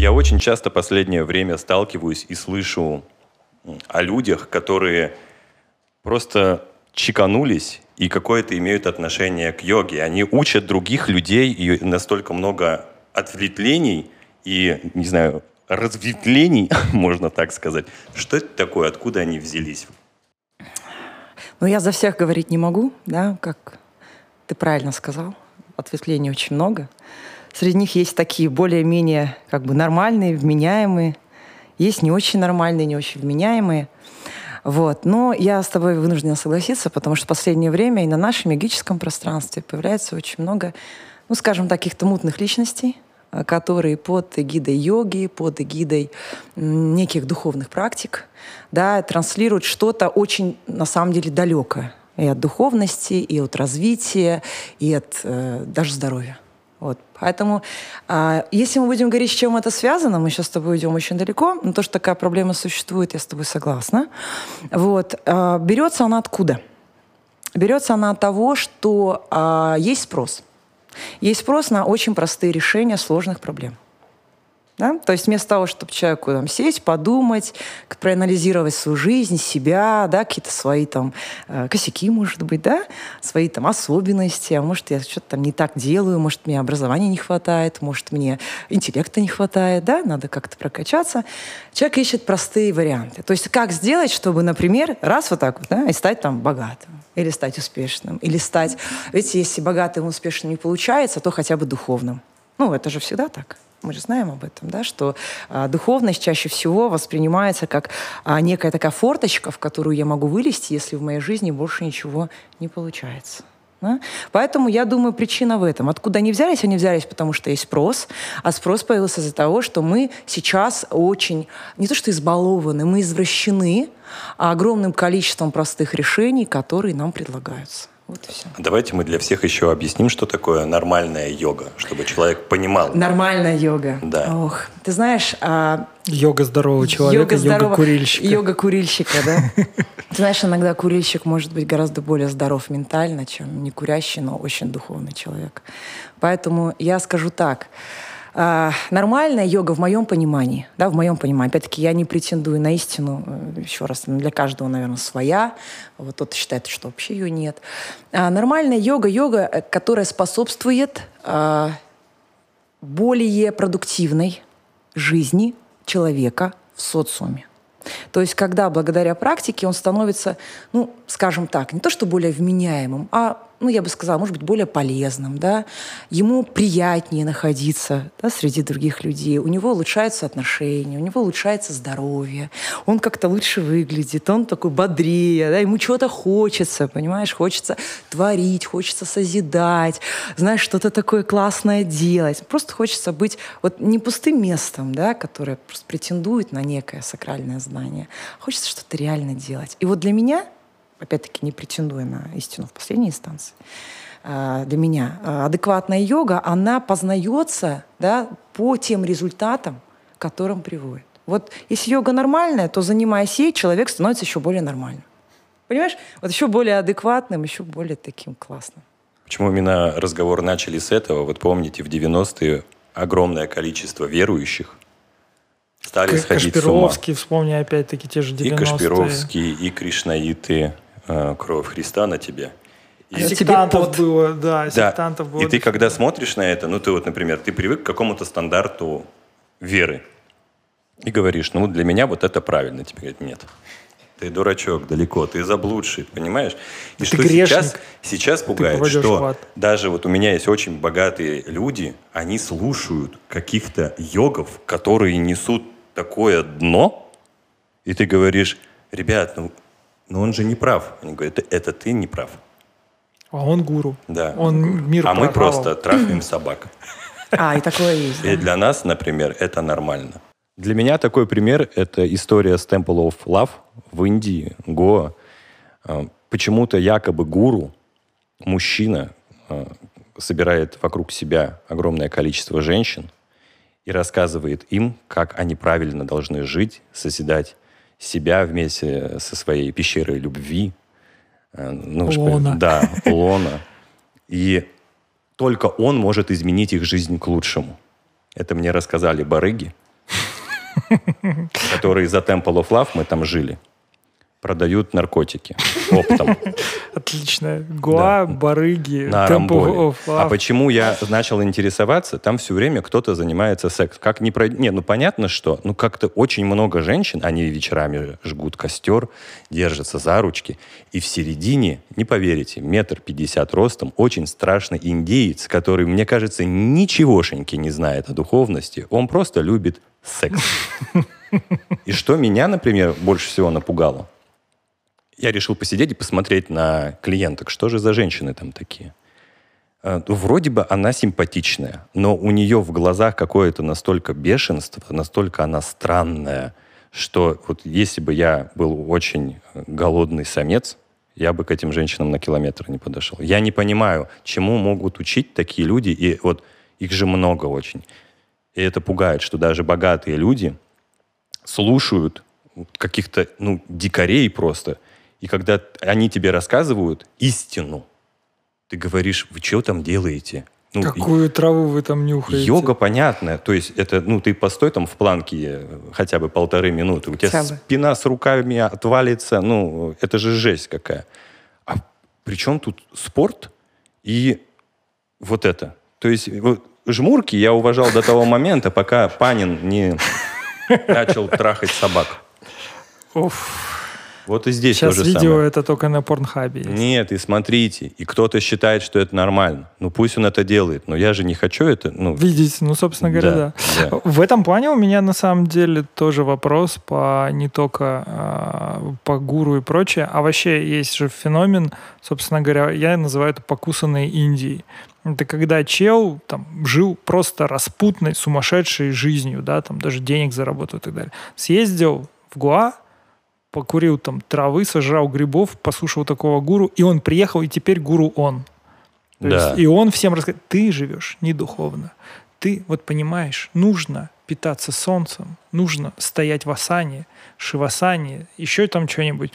Я очень часто последнее время сталкиваюсь и слышу о людях, которые просто чеканулись и какое-то имеют отношение к йоге. Они учат других людей, и настолько много ответвлений и, не знаю, разветвлений, можно так сказать. Что это такое? Откуда они взялись? Ну, я за всех говорить не могу, да, как ты правильно сказал. Ответвлений очень много. Среди них есть такие более-менее как бы нормальные, вменяемые. Есть не очень нормальные, не очень вменяемые. Вот. Но я с тобой вынуждена согласиться, потому что в последнее время и на нашем магическом пространстве появляется очень много, ну, скажем так, каких-то мутных личностей, э, которые под эгидой йоги, под эгидой неких духовных практик, да, транслируют что-то очень, на самом деле, далекое и от духовности, и от развития, и от э, даже здоровья. Вот. Поэтому, а, если мы будем говорить, с чем это связано, мы сейчас с тобой идем очень далеко, но то, что такая проблема существует, я с тобой согласна. Вот. А, берется она откуда? Берется она от того, что а, есть спрос. Есть спрос на очень простые решения сложных проблем. Да? То есть вместо того, чтобы человеку там, сесть, подумать, проанализировать свою жизнь, себя, да, какие-то свои там э, косяки, может быть, да, свои там особенности, а может, я что-то там не так делаю, может, мне образования не хватает, может, мне интеллекта не хватает, да, надо как-то прокачаться. Человек ищет простые варианты. То есть как сделать, чтобы, например, раз вот так вот, да, и стать там богатым, или стать успешным, или стать... Ведь если богатым и успешным не получается, то хотя бы духовным. Ну, это же всегда так. Мы же знаем об этом, да, что а, духовность чаще всего воспринимается как а, некая такая форточка, в которую я могу вылезти, если в моей жизни больше ничего не получается. Да? Поэтому я думаю, причина в этом. Откуда они взялись? Они взялись, потому что есть спрос, а спрос появился из-за того, что мы сейчас очень, не то что избалованы, мы извращены огромным количеством простых решений, которые нам предлагаются. Вот и все. Давайте мы для всех еще объясним, что такое нормальная йога, чтобы человек понимал. Нормальная йога. Да. Ох, ты знаешь... А... Йога здорового человека, йога, йога курильщика. Йога курильщика, да. Ты знаешь, иногда курильщик может быть гораздо более здоров ментально, чем не курящий, но очень духовный человек. Поэтому я скажу так. А, нормальная йога в моем понимании, да, в моем понимании. Опять-таки, я не претендую на истину, э, еще раз, для каждого, наверное, своя. Вот кто-то считает, что вообще ее нет. А, нормальная йога, йога, э, которая способствует а, более продуктивной жизни человека в социуме. То есть, когда благодаря практике он становится, ну, скажем так, не то что более вменяемым, а ну, я бы сказала, может быть, более полезным, да, ему приятнее находиться да, среди других людей, у него улучшаются отношения, у него улучшается здоровье, он как-то лучше выглядит, он такой бодрее, да, ему чего-то хочется, понимаешь, хочется творить, хочется созидать, знаешь, что-то такое классное делать, просто хочется быть вот не пустым местом, да, которое просто претендует на некое сакральное знание, хочется что-то реально делать. И вот для меня опять-таки не претендуя на истину в последней инстанции, а, для меня а, адекватная йога, она познается да, по тем результатам, к которым приводит. Вот если йога нормальная, то занимаясь ей, человек становится еще более нормальным. Понимаешь? Вот еще более адекватным, еще более таким классным. Почему именно разговор начали с этого? Вот помните, в 90-е огромное количество верующих стали К- сходить с ума. вспомни опять-таки те же 90-е. И Кашпировский, и Кришнаиты, кровь Христа на тебе. И сектантов было, да, сектантов да. было. И ты когда смотришь на это, ну ты вот, например, ты привык к какому-то стандарту веры и говоришь, ну для меня вот это правильно. Тебе говорят, нет. Ты дурачок, далеко, ты заблудший, понимаешь? И ты что грешник, сейчас, сейчас пугает, что даже вот у меня есть очень богатые люди, они слушают каких-то йогов, которые несут такое дно, и ты говоришь, ребят, ну но он же не прав. Они говорят, это, это ты не прав. А он гуру. Да. Он мир А мы просто трахаем собак. А, и такое есть. И для нас, например, это нормально. Для меня такой пример – это история с Temple of Love в Индии, Гоа. А, почему-то якобы гуру, мужчина, а, собирает вокруг себя огромное количество женщин и рассказывает им, как они правильно должны жить, созидать себя вместе со своей пещерой любви. Э, ну, лона. Да, лона. И только он может изменить их жизнь к лучшему. Это мне рассказали барыги. которые за Temple of Love мы там жили продают наркотики оптом. Отлично. Гуа, да. барыги, на Temple А почему я начал интересоваться? Там все время кто-то занимается сексом. Как не про... Не, ну понятно, что ну как-то очень много женщин, они вечерами жгут костер, держатся за ручки. И в середине, не поверите, метр пятьдесят ростом, очень страшный индеец, который, мне кажется, ничегошеньки не знает о духовности. Он просто любит секс. И что меня, например, больше всего напугало? Я решил посидеть и посмотреть на клиенток, что же за женщины там такие. Э, вроде бы она симпатичная, но у нее в глазах какое-то настолько бешенство, настолько она странная, что вот если бы я был очень голодный самец, я бы к этим женщинам на километр не подошел. Я не понимаю, чему могут учить такие люди, и вот их же много очень. И это пугает, что даже богатые люди слушают каких-то, ну, дикарей просто – и когда они тебе рассказывают истину, ты говоришь, вы что там делаете? Ну, Какую траву вы там нюхаете? Йога понятная. То есть это, ну, ты постой там в планке хотя бы полторы минуты. У тебя спина с руками отвалится. Ну, это же жесть какая. А при чем тут спорт и вот это? То есть вот, жмурки я уважал до того момента, пока Панин не начал трахать собак. Уф. Вот и здесь Сейчас то же видео самое. это только на порнхабе есть. Нет, и смотрите, и кто-то считает, что это нормально. Ну пусть он это делает, но я же не хочу это. Ну, Видеть, ну, собственно говоря, да, да. да. В этом плане у меня на самом деле тоже вопрос по не только э, по гуру и прочее, а вообще есть же феномен, собственно говоря, я называю это покусанной Индией. Это когда чел там жил просто распутной, сумасшедшей жизнью, да, там даже денег заработал и так далее. Съездил в Гуа, покурил там травы, сожрал грибов, послушал такого гуру, и он приехал, и теперь гуру он. То да. есть, и он всем рассказывает, ты живешь не духовно. Ты вот понимаешь, нужно питаться солнцем, нужно стоять в асане, шивасане, еще там что-нибудь.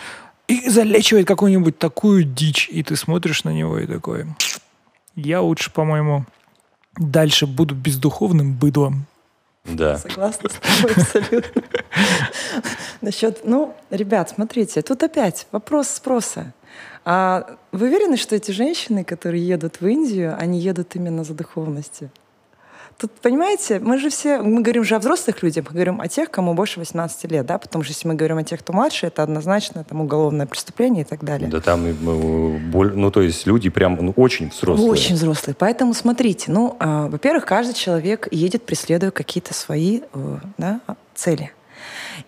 И залечивает какую-нибудь такую дичь, и ты смотришь на него и такой, я лучше, по-моему, дальше буду бездуховным быдлом, да. Согласна с тобой абсолютно. Насчет, ну, ребят, смотрите, тут опять вопрос спроса. А вы уверены, что эти женщины, которые едут в Индию, они едут именно за духовностью? Тут, понимаете, мы же все, мы говорим же о взрослых людях, мы говорим о тех, кому больше 18 лет, да, потому что если мы говорим о тех, кто младше, это однозначно там уголовное преступление и так далее. Да там, ну, то есть люди прям ну, очень взрослые. Очень взрослые. Поэтому смотрите, ну, э, во-первых, каждый человек едет, преследуя какие-то свои э, да, цели.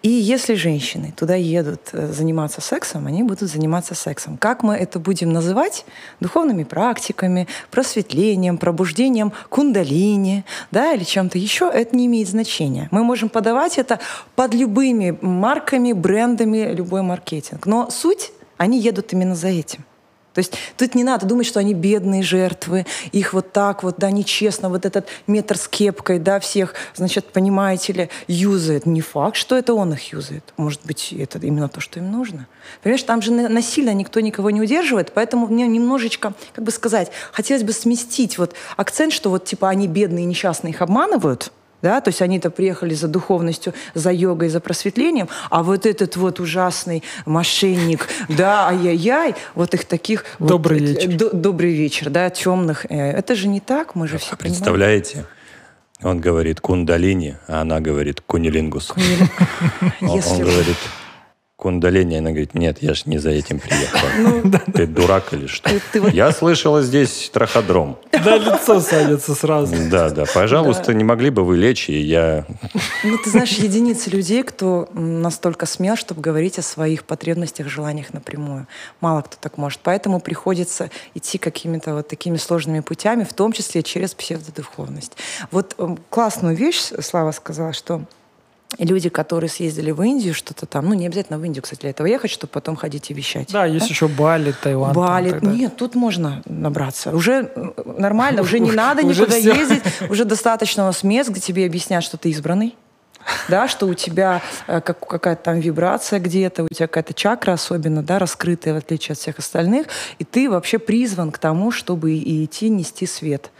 И если женщины туда едут э, заниматься сексом, они будут заниматься сексом. Как мы это будем называть? Духовными практиками, просветлением, пробуждением кундалини, да, или чем-то еще, это не имеет значения. Мы можем подавать это под любыми марками, брендами, любой маркетинг. Но суть, они едут именно за этим. То есть тут не надо думать, что они бедные жертвы, их вот так вот, да, нечестно, вот этот метр с кепкой, да, всех, значит, понимаете ли, юзает. Не факт, что это он их юзает. Может быть, это именно то, что им нужно. Понимаешь, там же насильно никто никого не удерживает, поэтому мне немножечко, как бы сказать, хотелось бы сместить вот акцент, что вот типа они бедные несчастные их обманывают, да, то есть они-то приехали за духовностью, за йогой, за просветлением, а вот этот вот ужасный мошенник, да, ай-яй-яй, вот их таких... Добрый вот, вечер. Д- добрый вечер, да, темных. Э, это же не так, мы же а все Представляете? Понимаем. Он говорит кундалини, а она говорит кунилингус. Он говорит кундалини. Она говорит, нет, я же не за этим приехал. Ну, ты дурак или что? Я слышала здесь траходром. Да, лицо садится сразу. Да, да. Пожалуйста, не могли бы вы лечь, и я... Ну, ты знаешь, единицы людей, кто настолько смел, чтобы говорить о своих потребностях, желаниях напрямую. Мало кто так может. Поэтому приходится идти какими-то вот такими сложными путями, в том числе через псевдодуховность. Вот классную вещь Слава сказала, что люди, которые съездили в Индию, что-то там, ну, не обязательно в Индию, кстати, для этого ехать, чтобы потом ходить и вещать. Да, есть еще Бали, Таиланд. Бали, там, нет, тут можно набраться. Уже нормально, уже не надо никуда ездить, уже достаточно у нас мест, где тебе объяснят, что ты избранный. Да, что у тебя э, как, какая-то там вибрация где-то, у тебя какая-то чакра особенно, да, раскрытая, в отличие от всех остальных, и ты вообще призван к тому, чтобы и идти нести свет.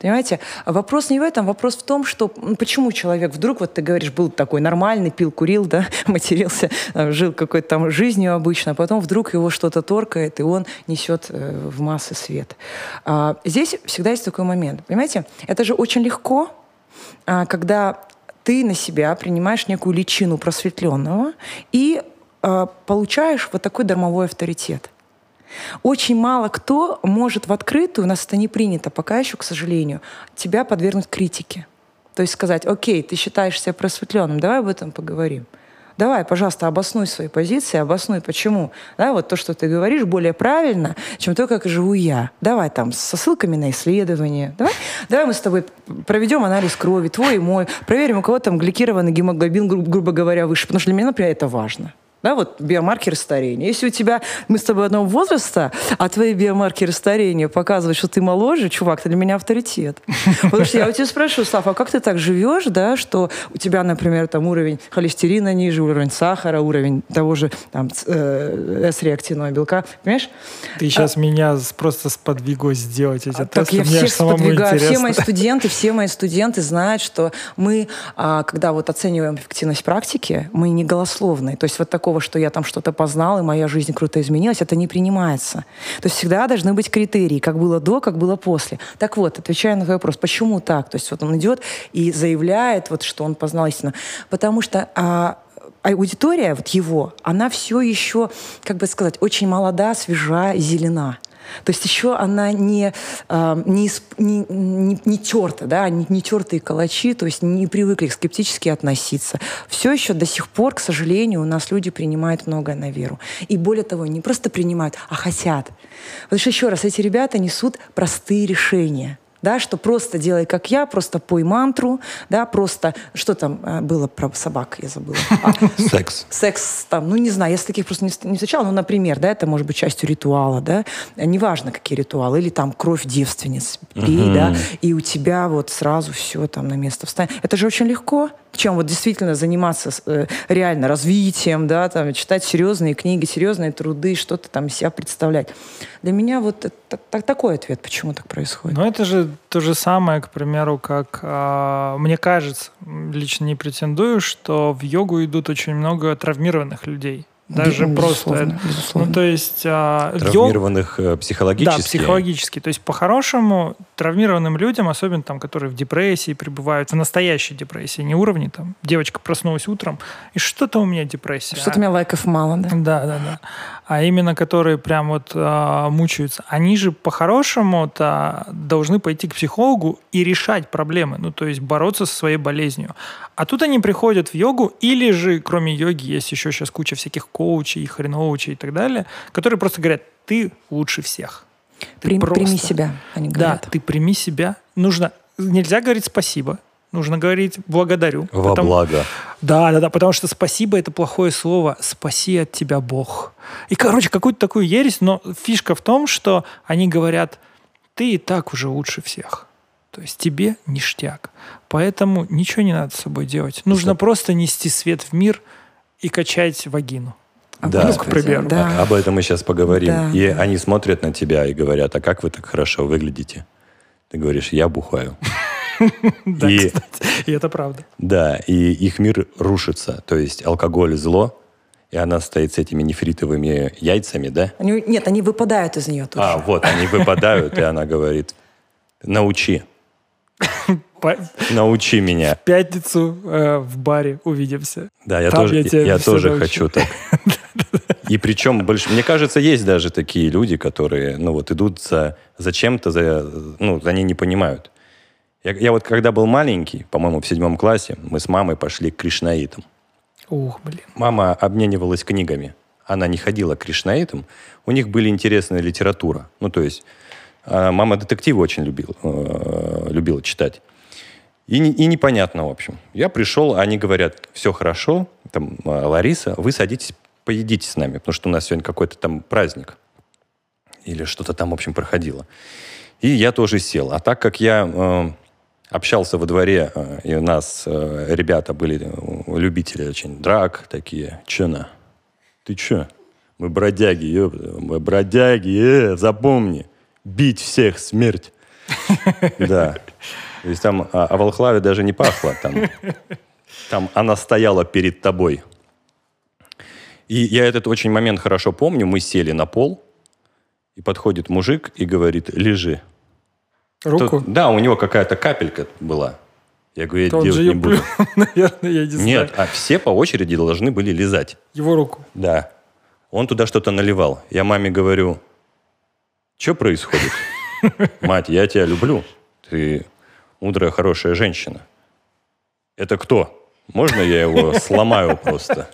Понимаете? Вопрос не в этом, вопрос в том, что почему человек вдруг, вот ты говоришь, был такой нормальный, пил, курил, да, матерился, э, жил какой-то там жизнью обычно, а потом вдруг его что-то торкает, и он несет э, в массы свет. А, здесь всегда есть такой момент. Понимаете? Это же очень легко, а, когда ты на себя принимаешь некую личину просветленного и э, получаешь вот такой дармовой авторитет. Очень мало кто может в открытую, у нас это не принято пока еще, к сожалению, тебя подвергнуть критике. То есть сказать, окей, ты считаешь себя просветленным, давай об этом поговорим. Давай, пожалуйста, обоснуй свои позиции, обоснуй, почему. Да, вот то, что ты говоришь, более правильно, чем то, как живу я. Давай там со ссылками на исследования. Давай, давай мы с тобой проведем анализ крови, твой и мой, проверим, у кого там гликированный гемоглобин, гру- грубо говоря, выше. Потому что для меня, например, это важно да, вот биомаркеры старения. Если у тебя, мы с тобой одного возраста, а твои биомаркеры старения показывают, что ты моложе, чувак, ты для меня авторитет. Потому что я у тебя спрашиваю, Слав, а как ты так живешь, да, что у тебя, например, там уровень холестерина ниже, уровень сахара, уровень того же там э, С-реактивного белка, понимаешь? Ты сейчас а, меня просто сподвигой сделать эти а, тесты. Так я всех сподвигаю. Все мои студенты, все мои студенты знают, что мы, а, когда вот оцениваем эффективность практики, мы не голословные. То есть вот такого такого, что я там что-то познал, и моя жизнь круто изменилась, это не принимается. То есть всегда должны быть критерии, как было до, как было после. Так вот, отвечая на твой вопрос, почему так? То есть вот он идет и заявляет, вот, что он познал истину. Потому что а, аудитория, вот его, она все еще, как бы сказать, очень молода, свежа, зелена. То есть еще она не, э, не, не, не, не терта, да, не, не тертые калачи, то есть не привыкли скептически относиться. Все еще до сих пор, к сожалению, у нас люди принимают многое на веру. И более того, не просто принимают, а хотят. Потому что, еще раз, эти ребята несут простые решения да, что просто делай как я, просто пой мантру, да, просто, что там э, было про собак, я забыла. А, секс. Секс там, ну не знаю, я с таких просто не, не встречала, ну, например, да, это может быть частью ритуала, да, неважно, какие ритуалы, или там кровь девственниц, пей, да, и у тебя вот сразу все там на место встанет. Это же очень легко, чем вот действительно заниматься э, реально развитием, да, там, читать серьезные книги, серьезные труды, что-то там себя представлять. Для меня вот это, так, такой ответ, почему так происходит. Ну, это же то же самое, к примеру, как э, мне кажется, лично не претендую, что в йогу идут очень много травмированных людей. Даже безусловно, просто. Безусловно. Ну, то есть... А, Травмированных йог... Э, психологически? Да, психологически. То есть, по-хорошему, травмированным людям, особенно там, которые в депрессии пребывают, в настоящей депрессии, не уровне, там, девочка проснулась утром, и что-то у меня депрессия. Что-то у меня лайков мало, да? Да, да, да. А именно, которые прям вот а, мучаются, они же по-хорошему-то должны пойти к психологу и решать проблемы, ну, то есть бороться со своей болезнью. А тут они приходят в йогу, или же, кроме йоги, есть еще сейчас куча всяких коучей, хреноучей и так далее, которые просто говорят, ты лучше всех. Ты Прим, просто... Прими себя, они говорят. Да, ты прими себя. Нужно, нельзя говорить спасибо, нужно говорить благодарю. Во потому... благо. Да, да, да, потому что спасибо это плохое слово. Спаси от тебя Бог. И, короче, какую-то такую ересь, но фишка в том, что они говорят, ты и так уже лучше всех. То есть тебе ништяк. Поэтому ничего не надо с собой делать. Нужно Что? просто нести свет в мир и качать вагину. Да, ну, к примеру. Да. Об этом мы сейчас поговорим. Да, и да. они смотрят на тебя и говорят, а как вы так хорошо выглядите? Ты говоришь, я бухаю. Да, и, и это правда. Да, и их мир рушится. То есть алкоголь зло, и она стоит с этими нефритовыми яйцами, да? Они, нет, они выпадают из нее тоже. А, вот, они выпадают, и она говорит, научи. Научи меня. В пятницу э, в баре увидимся. Да, я Там тоже, я, я тоже научу. хочу так. И причем, больше, мне кажется, есть даже такие люди, которые, ну вот, идут за, за чем-то, за, ну, они не понимают. Я, я вот когда был маленький, по-моему, в седьмом классе, мы с мамой пошли к кришнаитам. Ух, блин. Мама обменивалась книгами. Она не ходила к кришнаитам. У них были интересная литература. Ну, то есть а мама детективы очень любила, э, любила читать. И, и непонятно, в общем. Я пришел, они говорят, все хорошо, там, э, Лариса, вы садитесь, поедите с нами, потому что у нас сегодня какой-то там праздник. Или что-то там, в общем, проходило. И я тоже сел. А так как я э, общался во дворе, э, и у нас э, ребята были любители очень драк такие. Че на? Ты че? Мы бродяги, ёп, мы бродяги, э, запомни. Бить всех, смерть. Да. То есть там о, о Волхлаве даже не пахло. Там она стояла перед тобой. И я этот очень момент хорошо помню. Мы сели на пол, и подходит мужик и говорит, лежи. Руку? Тут, да, у него какая-то капелька была. Я говорю, я Тот делать не буду. Наверное, я не Нет, а все по очереди должны были лизать. Его руку? Да. Он туда что-то наливал. Я маме говорю, что происходит? Мать, я тебя люблю. Ты мудрая, хорошая женщина. Это кто? Можно я его сломаю просто?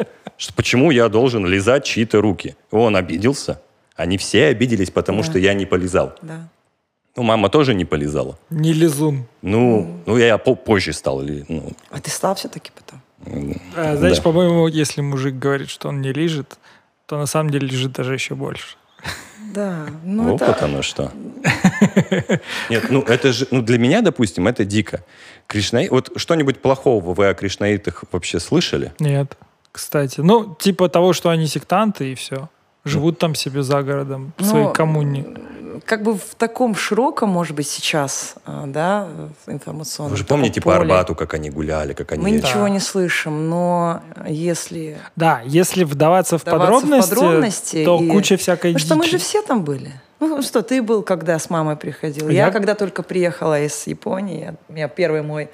Почему я должен лизать чьи-то руки? Он обиделся. Они все обиделись, потому да. что я не полизал. Да. Ну, мама тоже не полизала. Не лизун. Ну, ну я позже стал. Ну. А ты стал все-таки потом? А, знаешь, да. по-моему, если мужик говорит, что он не лежит, то на самом деле лежит даже еще больше. Да, ну вот это... оно что. Нет, ну это же, ну для меня, допустим, это дико. Кришнаи... Вот что-нибудь плохого вы о кришнаитах вообще слышали? Нет, кстати. Ну, типа того, что они сектанты и все. Живут там себе за городом, в своей ну, коммуне как бы в таком широком, может быть, сейчас, а, да, информационном Вы же помните поле. по Арбату, как они гуляли, как они... Мы ничего не слышим, но если... Да, если вдаваться в подробности, в подробности то и... куча всякой Потому что мы же все там были. Ну что, ты был, когда с мамой приходил. Я, я когда только приехала из Японии, у меня первый мой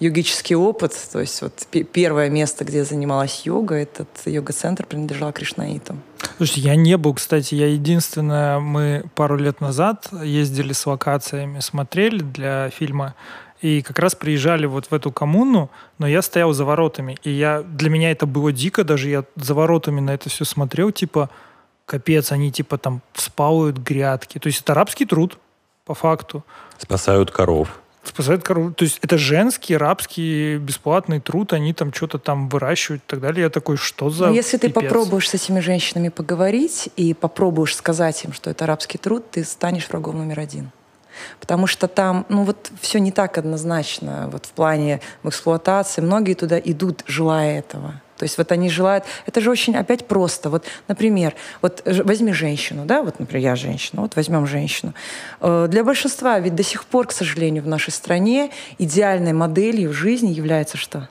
йогический опыт, то есть вот первое место, где я занималась йогой, этот йога-центр принадлежал кришнаитам. Слушай, я не был, кстати, я единственное, мы пару лет назад ездили с локациями, смотрели для фильма, и как раз приезжали вот в эту коммуну, но я стоял за воротами, и я, для меня это было дико, даже я за воротами на это все смотрел, типа, капец, они типа там вспалывают грядки. То есть это арабский труд, по факту. Спасают коров. Спасают коров. То есть это женский, рабский, бесплатный труд, они там что-то там выращивают и так далее. Я такой, что за Но если пипец? ты попробуешь с этими женщинами поговорить и попробуешь сказать им, что это арабский труд, ты станешь врагом номер один. Потому что там, ну вот все не так однозначно, вот в плане в эксплуатации. Многие туда идут, желая этого. То есть вот они желают... Это же очень опять просто. Вот, например, вот возьми женщину, да, вот, например, я женщина, вот возьмем женщину. Э, для большинства ведь до сих пор, к сожалению, в нашей стране идеальной моделью жизни является что?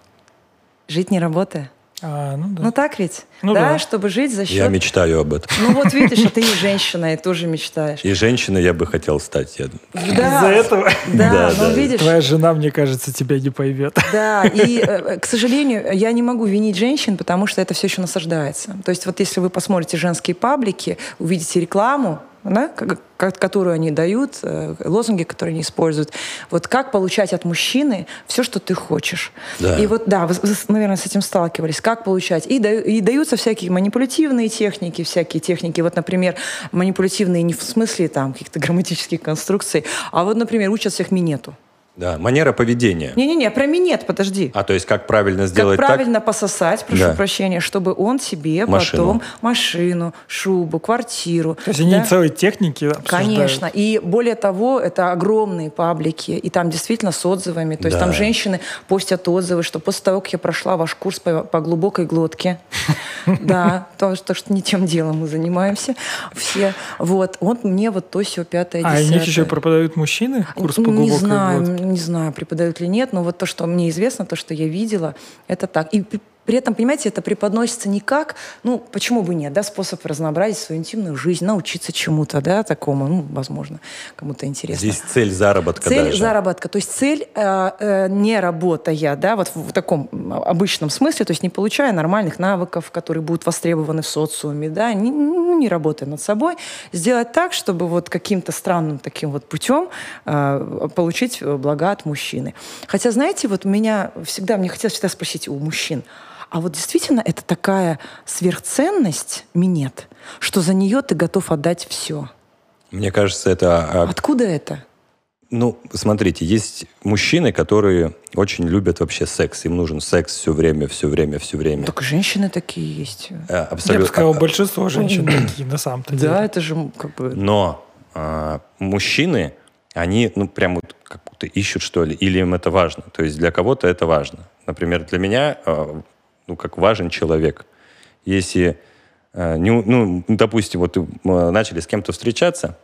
Жить не работая. А, ну, да. ну так ведь? Ну, да, да, чтобы жить за счет... Я мечтаю об этом. Ну вот видишь, а ты и женщина, и тоже мечтаешь. И женщина я бы хотел стать. Я... Да. Из-за этого? Да, да, ну да. видишь... Твоя жена, мне кажется, тебя не поймет. Да, и, э, к сожалению, я не могу винить женщин, потому что это все еще насаждается. То есть вот если вы посмотрите женские паблики, увидите рекламу, да, которую они дают, э, лозунги, которые они используют. Вот как получать от мужчины все, что ты хочешь. Да. И вот, да, вы, наверное, с этим сталкивались. Как получать? И, и даются всякие манипулятивные техники, всякие техники. Вот, например, манипулятивные не в смысле там каких-то грамматических конструкций, а вот, например, учат всех минету. Да, манера поведения. Не-не-не, про минет, подожди. А, то есть как правильно сделать Как правильно так? пососать, прошу да. прощения, чтобы он себе машину. потом машину, шубу, квартиру. То есть да? они целые техники обсуждают. Конечно. И более того, это огромные паблики, и там действительно с отзывами. То есть да. там женщины постят отзывы, что после того, как я прошла ваш курс по, по глубокой глотке, да, то, что не тем делом мы занимаемся все. Вот, вот мне вот то, все, пятое, десятое. А они еще преподают мужчины курс по глубокой глотке? Не знаю, преподают ли нет, но вот то, что мне известно, то, что я видела, это так. И при этом, понимаете, это преподносится не как, ну, почему бы нет, да, способ разнообразить свою интимную жизнь, научиться чему-то, да, такому, ну, возможно, кому-то интересно. Здесь цель заработка Цель даже. заработка, то есть цель э, э, не работая, да, вот в, в таком обычном смысле, то есть не получая нормальных навыков, которые будут востребованы в социуме, да, не, ну, не работая над собой, сделать так, чтобы вот каким-то странным таким вот путем э, получить блага от мужчины. Хотя, знаете, вот меня всегда, мне хотелось всегда спросить у мужчин, а вот действительно это такая сверхценность минет, что за нее ты готов отдать все. Мне кажется, это... А, Откуда это? Ну, смотрите, есть мужчины, которые очень любят вообще секс. Им нужен секс все время, все время, все время. Так женщины такие есть. Абсолютно. Я бы сказал, большинство женщин такие, на самом-то деле. Да, это же как бы... Но а, мужчины, они, ну, прям вот как будто ищут, что ли, или им это важно. То есть для кого-то это важно. Например, для меня, э, ну, как важен человек. Если, э, не, ну, допустим, вот мы начали с кем-то встречаться,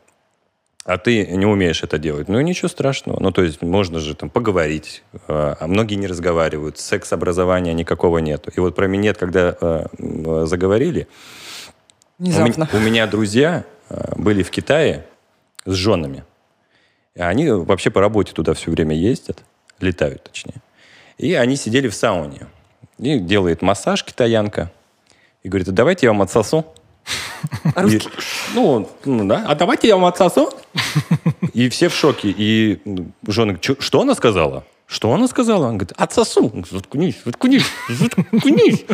а ты не умеешь это делать. Ну, ничего страшного. Ну, то есть можно же там поговорить. Э, а многие не разговаривают. Секс-образования никакого нету. И вот про минет, когда э, заговорили, Внезапно. У, у меня друзья э, были в Китае с женами. Они вообще по работе туда все время ездят, летают точнее. И они сидели в сауне. И делает массаж китаянка. И говорит, а давайте я вам отсосу. И, ну, ну, да, а давайте я вам отсосу. И все в шоке. И жены, что она сказала? Что она сказала? Она говорит, отсосу. Заткнись, заткнись, заткнись.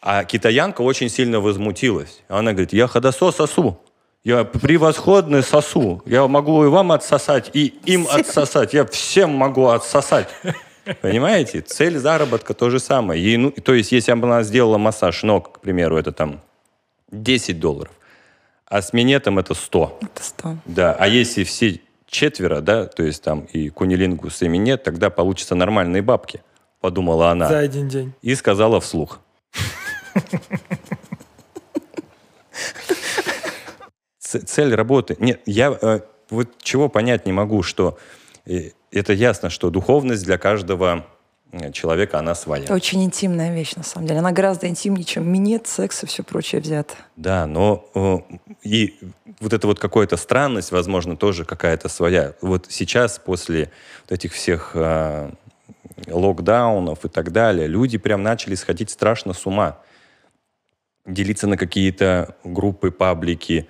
А китаянка очень сильно возмутилась. Она говорит, я ходосо сосу. Я превосходный сосу. Я могу и вам отсосать, и им отсосать. Я всем могу отсосать. Понимаете? Цель заработка то же самое. Ей, ну, то есть, если бы она сделала массаж ног, к примеру, это там 10 долларов, а с минетом это 100. Это 100. Да. А если все четверо, да, то есть там и кунилингус, и минет, тогда получится нормальные бабки, подумала она. За один день. И сказала вслух. Цель работы. Нет, я э, вот чего понять не могу, что э, это ясно, что духовность для каждого э, человека, она своя. Это очень интимная вещь, на самом деле. Она гораздо интимнее, чем минет, секс и все прочее взято. Да, но и вот эта вот какая-то странность, возможно, тоже какая-то своя. Вот сейчас, после вот этих всех локдаунов и так далее, люди прям начали сходить страшно с ума делиться на какие-то группы, паблики.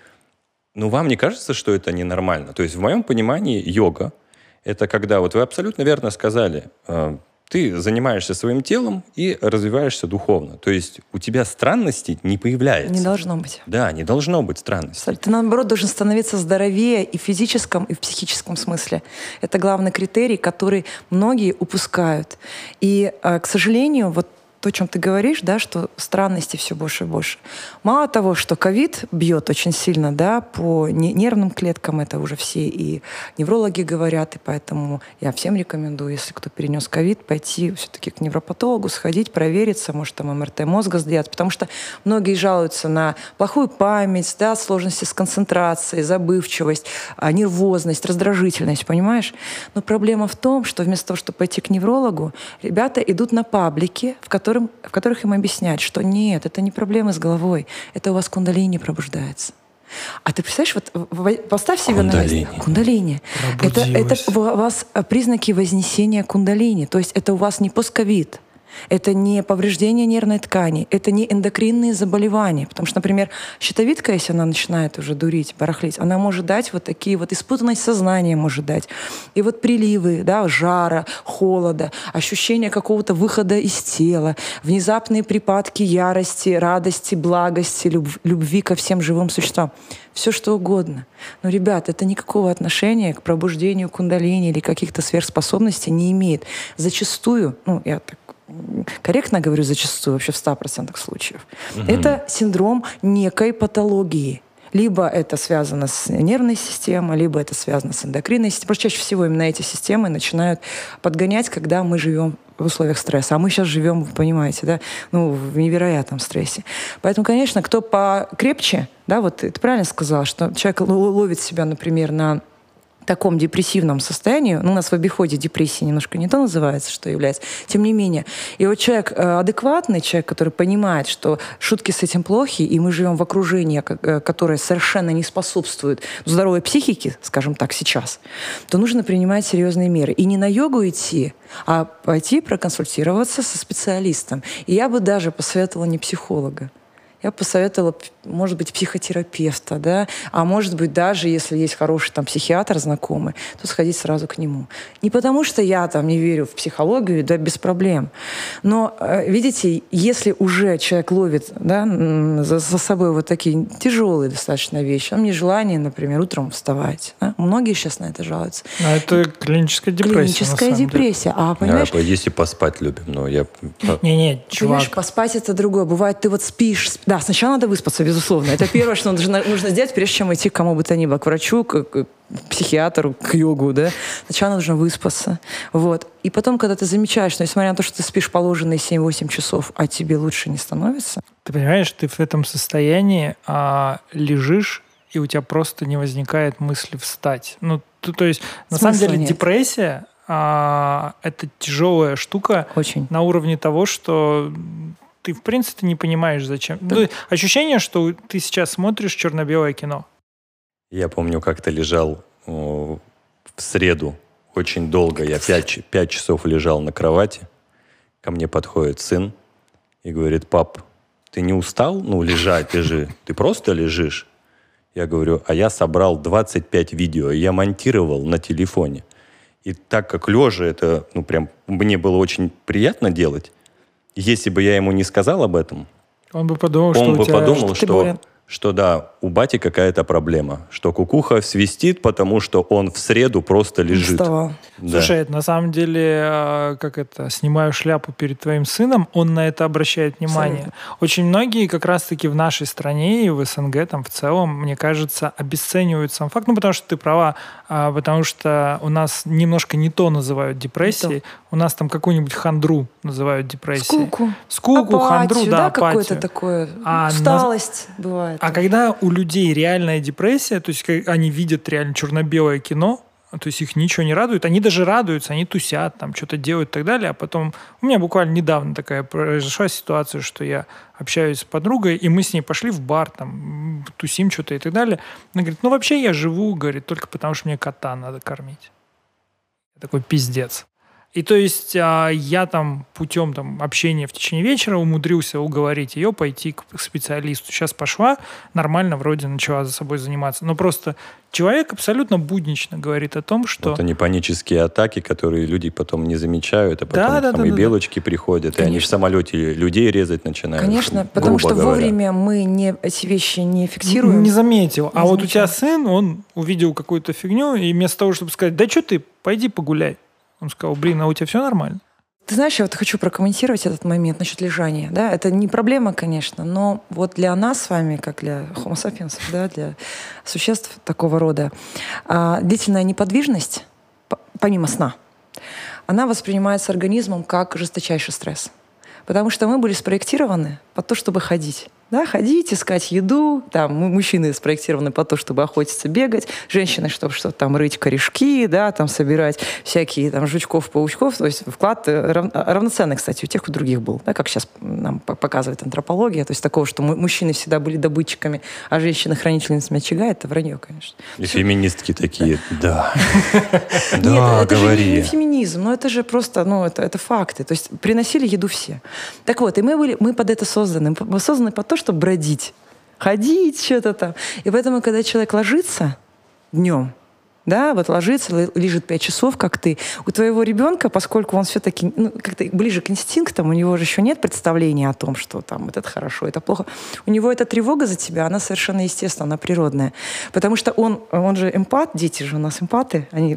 Ну, вам не кажется, что это ненормально? То есть в моем понимании йога — это когда, вот вы абсолютно верно сказали, э, ты занимаешься своим телом и развиваешься духовно. То есть у тебя странностей не появляется. Не должно быть. Да, не должно быть странностей. Ты, наоборот, должен становиться здоровее и в физическом, и в психическом смысле. Это главный критерий, который многие упускают. И, э, к сожалению, вот то, о чем ты говоришь, да, что странностей все больше и больше. Мало того, что ковид бьет очень сильно, да, по нервным клеткам, это уже все и неврологи говорят, и поэтому я всем рекомендую, если кто перенес ковид, пойти все-таки к невропатологу, сходить, провериться, может там МРТ мозга сделать, потому что многие жалуются на плохую память, да, сложности с концентрацией, забывчивость, а, нервозность, раздражительность, понимаешь? Но проблема в том, что вместо того, чтобы пойти к неврологу, ребята идут на паблики, в которых которым, в которых им объяснять, что нет, это не проблемы с головой, это у вас кундалини пробуждается. А ты представляешь, вот поставь себе кундалини. на место. Кундалини. Это, это у вас признаки вознесения кундалини. То есть это у вас не постковид это не повреждение нервной ткани, это не эндокринные заболевания. Потому что, например, щитовидка, если она начинает уже дурить, барахлить, она может дать вот такие вот испутанность сознания может дать. И вот приливы, да, жара, холода, ощущение какого-то выхода из тела, внезапные припадки ярости, радости, благости, любви ко всем живым существам. Все что угодно. Но, ребят, это никакого отношения к пробуждению кундалини или каких-то сверхспособностей не имеет. Зачастую, ну, я так корректно говорю зачастую, вообще в 100% случаев, угу. это синдром некой патологии. Либо это связано с нервной системой, либо это связано с эндокринной системой. Просто чаще всего именно эти системы начинают подгонять, когда мы живем в условиях стресса. А мы сейчас живем, вы понимаете, да, ну, в невероятном стрессе. Поэтому, конечно, кто покрепче, да, вот ты правильно сказал, что человек ловит себя, например, на таком депрессивном состоянии, ну, у нас в обиходе депрессия немножко не то называется, что является, тем не менее. И вот человек э, адекватный, человек, который понимает, что шутки с этим плохи, и мы живем в окружении, э, которое совершенно не способствует здоровой психике, скажем так, сейчас, то нужно принимать серьезные меры. И не на йогу идти, а пойти проконсультироваться со специалистом. И я бы даже посоветовала не психолога я посоветовала, может быть, психотерапевта, да, а может быть, даже если есть хороший там психиатр знакомый, то сходить сразу к нему. Не потому, что я там не верю в психологию, да, без проблем. Но, э, видите, если уже человек ловит, да, за, за собой вот такие тяжелые достаточно вещи, он мне желание, например, утром вставать. Да? Многие сейчас на это жалуются. А это клиническая депрессия. Клиническая депрессия. Деле. А, понимаешь? Да, если поспать любим, но я... Не-не, чувак. Понимаешь, поспать это другое. Бывает, ты вот спишь, да, сначала надо выспаться, безусловно безусловно. Это первое, что нужно, нужно сделать, прежде чем идти к кому бы то ни было, к врачу, к, к психиатру, к йогу, да. Сначала нужно выспаться. Вот. И потом, когда ты замечаешь, что несмотря на то, что ты спишь положенные 7-8 часов, а тебе лучше не становится. Ты понимаешь, ты в этом состоянии а, лежишь, и у тебя просто не возникает мысли встать. Ну, то, то есть, на Смысла самом деле, нет. депрессия а, это тяжелая штука Очень. на уровне того, что ты в принципе не понимаешь, зачем. Да. Ну, ощущение, что ты сейчас смотришь черно-белое кино. Я помню, как-то лежал в среду очень долго. Я пять, пять часов лежал на кровати. Ко мне подходит сын и говорит, пап, ты не устал? Ну, лежать, лежи. Ты просто лежишь. Я говорю, а я собрал 25 видео, я монтировал на телефоне. И так как лежа это, ну, прям мне было очень приятно делать, если бы я ему не сказал об этом, он бы подумал, он что бы тебя... подумал, что, что, что да, у бати какая-то проблема, что кукуха свистит, потому что он в среду просто лежит. Да. Слушай, на самом деле, а, как это, снимаю шляпу перед твоим сыном, он на это обращает внимание. Абсолютно. Очень многие как раз-таки в нашей стране и в СНГ там в целом, мне кажется, обесценивают сам факт. Ну, потому что ты права, а, потому что у нас немножко не то называют депрессией. У нас там какую-нибудь хандру называют депрессией. Скуку. Скуку, апатию, хандру, да, да апатию. какое-то такое. А усталость на... бывает. А когда у людей реальная депрессия, то есть они видят реально черно-белое кино, то есть их ничего не радует. Они даже радуются, они тусят, там что-то делают и так далее. А потом у меня буквально недавно такая произошла ситуация, что я общаюсь с подругой, и мы с ней пошли в бар, там, тусим что-то и так далее. Она говорит, ну вообще я живу, говорит, только потому что мне кота надо кормить. Такой пиздец. И то есть а, я там путем там, общения в течение вечера умудрился уговорить ее пойти к специалисту. Сейчас пошла, нормально вроде начала за собой заниматься. Но просто человек абсолютно буднично говорит о том, что... Это не панические атаки, которые люди потом не замечают, а потом да, да, там да, и да, белочки да. приходят, Конечно. и они в самолете людей резать начинают. Конечно, потому что говоря. вовремя мы не, эти вещи не фиксируем. Не заметил. Не а замечаем. вот у тебя сын, он увидел какую-то фигню, и вместо того, чтобы сказать, да что ты, пойди погуляй, он сказал, блин, а у тебя все нормально? Ты знаешь, я вот хочу прокомментировать этот момент насчет лежания. Да? Это не проблема, конечно, но вот для нас с вами, как для homo sapiens, да, для существ такого рода, а, длительная неподвижность, помимо сна, она воспринимается организмом как жесточайший стресс. Потому что мы были спроектированы под то, чтобы ходить. Да, ходить, искать еду. Там, мужчины спроектированы по то, чтобы охотиться, бегать. Женщины, чтобы что-то там рыть корешки, да, там собирать всякие там жучков, паучков. То есть вклад э, рав, равноценный, кстати, у тех, у других был. Да, как сейчас нам показывает антропология. То есть такого, что мужчины всегда были добытчиками, а женщины хранительницами очага, это вранье, конечно. И феминистки такие, да. Да, говори. Это же не феминизм, но это же просто, ну, это факты. То есть приносили еду все. Так вот, и мы были, мы под это созданы. Мы созданы под то, чтобы бродить, ходить, что-то там. И поэтому, когда человек ложится днем, да, вот ложится, лежит 5 часов, как ты. У твоего ребенка, поскольку он все-таки ну, как-то ближе к инстинктам, у него же еще нет представления о том, что там это хорошо, это плохо. У него эта тревога за тебя, она совершенно естественная, она природная. Потому что он, он же эмпат, дети же у нас эмпаты. Они,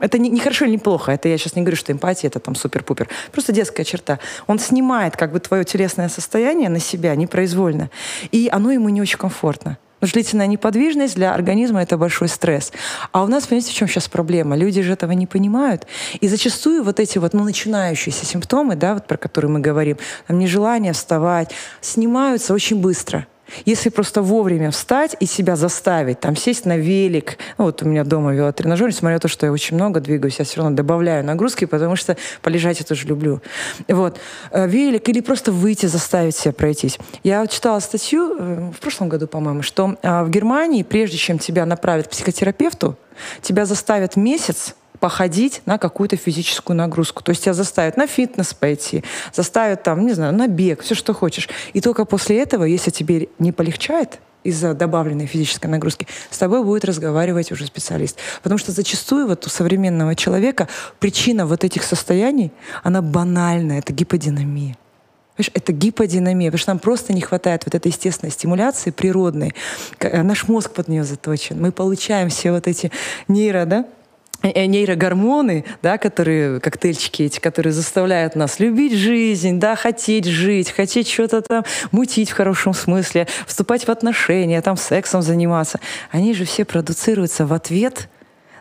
это не, не хорошо или не плохо, это я сейчас не говорю, что эмпатия это там супер-пупер. Просто детская черта. Он снимает как бы твое телесное состояние на себя непроизвольно. И оно ему не очень комфортно. Длительная неподвижность для организма — это большой стресс. А у нас, понимаете, в чем сейчас проблема? Люди же этого не понимают. И зачастую вот эти вот ну, начинающиеся симптомы, да, вот про которые мы говорим, там, нежелание вставать, снимаются очень быстро. Если просто вовремя встать и себя заставить, там сесть на велик. Ну, вот у меня дома велотренажер, несмотря на то, что я очень много двигаюсь, я все равно добавляю нагрузки, потому что полежать я тоже люблю. Вот. Э, велик или просто выйти, заставить себя пройтись. Я читала статью э, в прошлом году, по-моему, что а, в Германии, прежде чем тебя направят к психотерапевту, тебя заставят месяц походить на какую-то физическую нагрузку. То есть тебя заставят на фитнес пойти, заставят там, не знаю, на бег, все, что хочешь. И только после этого, если тебе не полегчает, из-за добавленной физической нагрузки, с тобой будет разговаривать уже специалист. Потому что зачастую вот у современного человека причина вот этих состояний, она банальная, это гиподинамия. Понимаешь, это гиподинамия, потому что нам просто не хватает вот этой естественной стимуляции природной. Наш мозг под нее заточен. Мы получаем все вот эти нейро, да, э, нейрогормоны, да, которые, коктейльчики эти, которые заставляют нас любить жизнь, да, хотеть жить, хотеть что-то там мутить в хорошем смысле, вступать в отношения, там сексом заниматься, они же все продуцируются в ответ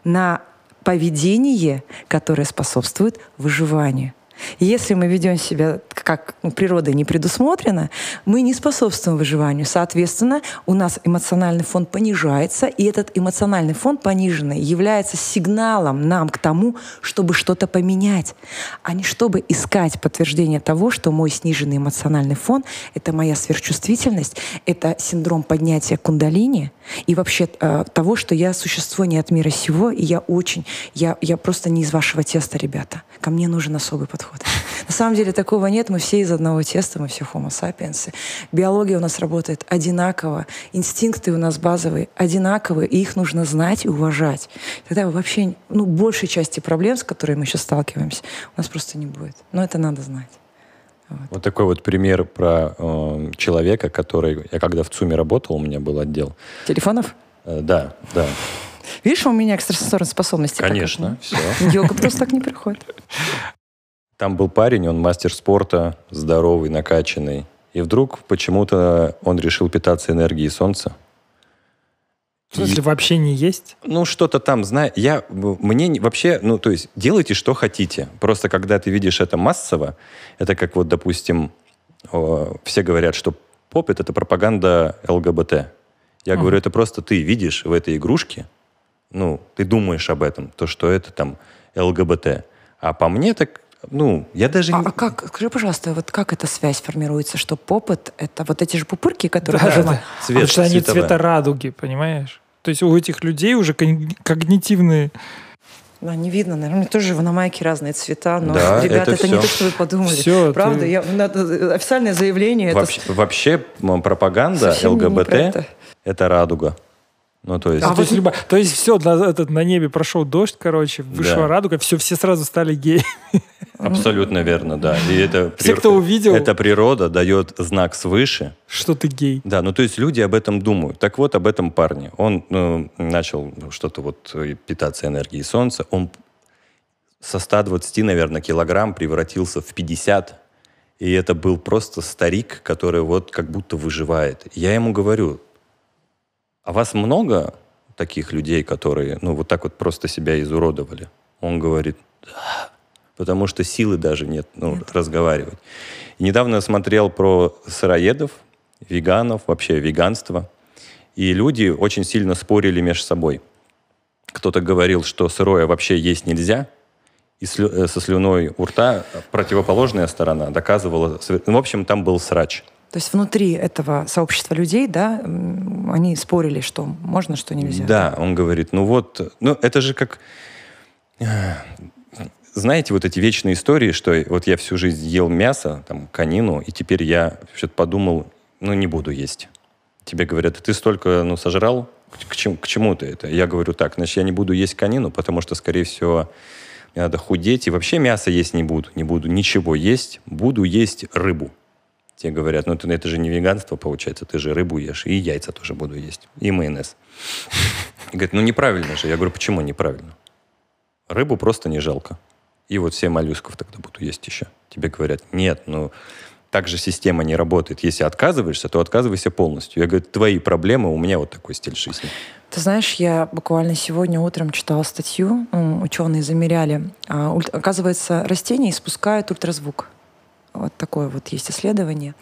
на поведение, которое способствует выживанию. Если мы ведем себя как ну, природа не предусмотрена, мы не способствуем выживанию. Соответственно, у нас эмоциональный фон понижается, и этот эмоциональный фон пониженный является сигналом нам к тому, чтобы что-то поменять, а не чтобы искать подтверждение того, что мой сниженный эмоциональный фон — это моя сверхчувствительность, это синдром поднятия кундалини и вообще э, того, что я существо не от мира сего, и я очень, я, я просто не из вашего теста, ребята. Ко мне нужен особый подход. На самом деле такого нет, мы все из одного теста, мы все homo sapiens. Биология у нас работает одинаково, инстинкты у нас базовые одинаковые, и их нужно знать и уважать. Тогда вообще, ну, большей части проблем, с которыми мы сейчас сталкиваемся, у нас просто не будет. Но это надо знать. Вот. вот такой вот пример про э, человека, который... Я когда в ЦУМе работал, у меня был отдел. Телефонов? Э, да, да. Видишь, у меня экстрасенсорные способности. Конечно, все. Йога просто так не приходит. Там был парень, он мастер спорта, здоровый, накачанный. И вдруг почему-то он решил питаться энергией солнца. В смысле, и, вообще не есть? Ну, что-то там, знаю. Я, мне вообще, ну, то есть, делайте, что хотите. Просто когда ты видишь это массово, это как вот, допустим, о, все говорят, что попит — это пропаганда ЛГБТ. Я угу. говорю, это просто ты видишь в этой игрушке, ну, ты думаешь об этом, то, что это там ЛГБТ. А по мне так ну, я даже... А, а как, скажи, пожалуйста, вот как эта связь формируется, что попыт — это вот эти же пупырки, которые... Да, да, да. Цвет, Потому что они цвета радуги, понимаешь? То есть у этих людей уже когнитивные... Да, не видно, наверное. Мне тоже на майке разные цвета, но, да, ребята, это, это не то, что вы подумали. Все, Правда, ты... я, надо, официальное заявление... Вообще, это... вообще пропаганда ЛГБТ это. — это радуга. Ну, то есть... А, то, есть любо... то есть все, на, этот, на небе прошел дождь, короче, вышла да. радуга, все, все сразу стали геи. Абсолютно верно, да. И это Все, кто увидел... Эта природа дает знак свыше. Что ты гей. Да, ну то есть люди об этом думают. Так вот, об этом парне. Он ну, начал что-то вот э, питаться энергией солнца. Он со 120, наверное, килограмм превратился в 50. И это был просто старик, который вот как будто выживает. Я ему говорю, а вас много таких людей, которые, ну, вот так вот просто себя изуродовали? Он говорит, да, потому что силы даже нет, ну, нет. разговаривать. И недавно я смотрел про сыроедов, веганов, вообще веганство, и люди очень сильно спорили между собой. Кто-то говорил, что сырое вообще есть нельзя, и э, со слюной у рта противоположная сторона доказывала... Ну, в общем, там был срач. То есть внутри этого сообщества людей, да, они спорили, что можно, что нельзя. Да, он говорит, ну вот, ну это же как, знаете, вот эти вечные истории, что вот я всю жизнь ел мясо, там, конину, и теперь я что-то подумал, ну не буду есть. Тебе говорят, ты столько, ну, сожрал, к чему, к чему ты это? Я говорю, так, значит, я не буду есть конину, потому что, скорее всего, мне надо худеть, и вообще мясо есть не буду, не буду ничего есть, буду есть рыбу. Те говорят, ну это же не веганство получается, ты же рыбу ешь, и яйца тоже буду есть, и майонез. И говорит, ну неправильно же. Я говорю, почему неправильно? Рыбу просто не жалко. И вот все моллюсков тогда буду есть еще. Тебе говорят, нет, ну так же система не работает. Если отказываешься, то отказывайся полностью. Я говорю, твои проблемы, у меня вот такой стиль жизни. Ты знаешь, я буквально сегодня утром читала статью, ученые замеряли. А, оказывается, растения испускают ультразвук. Вот такое вот есть исследование.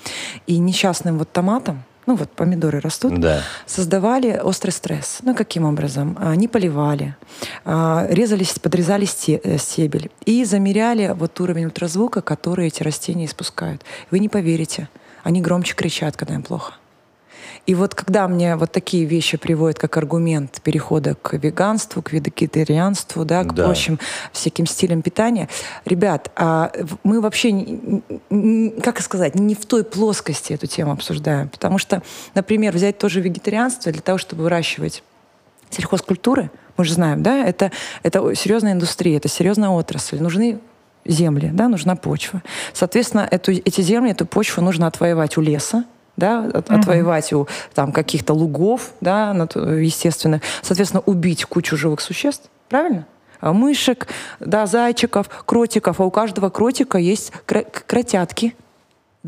И несчастным вот томатам, ну вот помидоры растут, да. создавали острый стресс. Ну каким образом? Они поливали, а, резались, подрезали э, стебель и замеряли вот уровень ультразвука, который эти растения испускают. Вы не поверите, они громче кричат, когда им плохо. И вот когда мне вот такие вещи приводят как аргумент перехода к веганству, к вегетарианству, да, к да. прочим всяким стилям питания, ребят, а мы вообще, как сказать, не в той плоскости эту тему обсуждаем. Потому что, например, взять тоже вегетарианство для того, чтобы выращивать сельхозкультуры, мы же знаем, да, это, это серьезная индустрия, это серьезная отрасль. Нужны земли, да, нужна почва. Соответственно, эту, эти земли, эту почву нужно отвоевать у леса, да, от, угу. отвоевать у там, каких-то лугов, да, естественно, соответственно, убить кучу живых существ, правильно? мышек, да, зайчиков, кротиков, а у каждого кротика есть кротятки.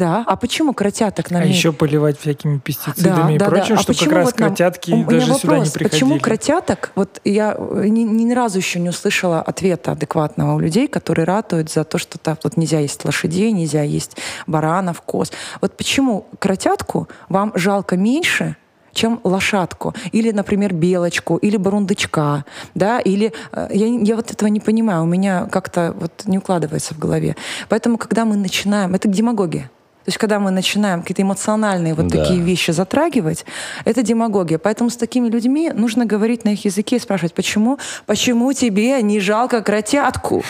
Да, а почему кротяток нам А еще поливать всякими пестицидами да, и прочим, да. А чтобы как раз вот нам... кротятки у даже вопрос, сюда не приходили. Почему кротяток? Вот я э, ни, ни разу еще не услышала ответа адекватного у людей, которые ратуют за то, что так вот нельзя есть лошадей, нельзя есть баранов, коз. Вот почему кротятку вам жалко меньше, чем лошадку, или, например, белочку, или бурундучка, да, или э, я, я вот этого не понимаю, у меня как-то вот не укладывается в голове. Поэтому, когда мы начинаем, это демагогия. То есть, когда мы начинаем какие-то эмоциональные вот да. такие вещи затрагивать, это демагогия. Поэтому с такими людьми нужно говорить на их языке и спрашивать, почему, почему тебе не жалко кротятку?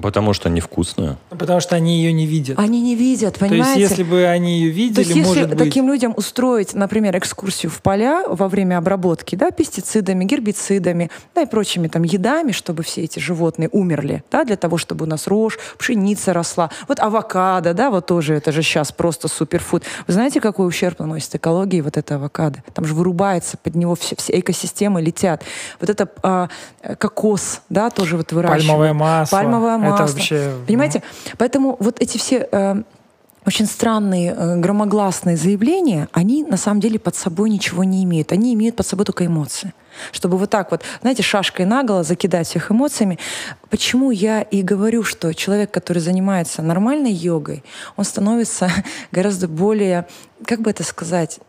Потому что невкусная. Потому что они ее не видят. Они не видят, понимаете? То есть, если бы они ее видели, То есть, если может быть... таким людям устроить, например, экскурсию в поля во время обработки, да, пестицидами, гербицидами, да, и прочими там едами, чтобы все эти животные умерли, да, для того, чтобы у нас рожь, пшеница росла. Вот авокадо, да, вот тоже, это же сейчас просто суперфуд. Вы знаете, какой ущерб наносит экологии вот это авокадо? Там же вырубается, под него все, все экосистемы летят. Вот это а, кокос, да, тоже вот выращивают. Пальмовое масло. Пальмовое масло. Это вообще... Понимаете? Поэтому вот эти все э, очень странные э, громогласные заявления, они на самом деле под собой ничего не имеют. Они имеют под собой только эмоции. Чтобы вот так вот, знаете, шашкой наголо закидать всех эмоциями. Почему я и говорю, что человек, который занимается нормальной йогой, он становится гораздо более, как бы это сказать,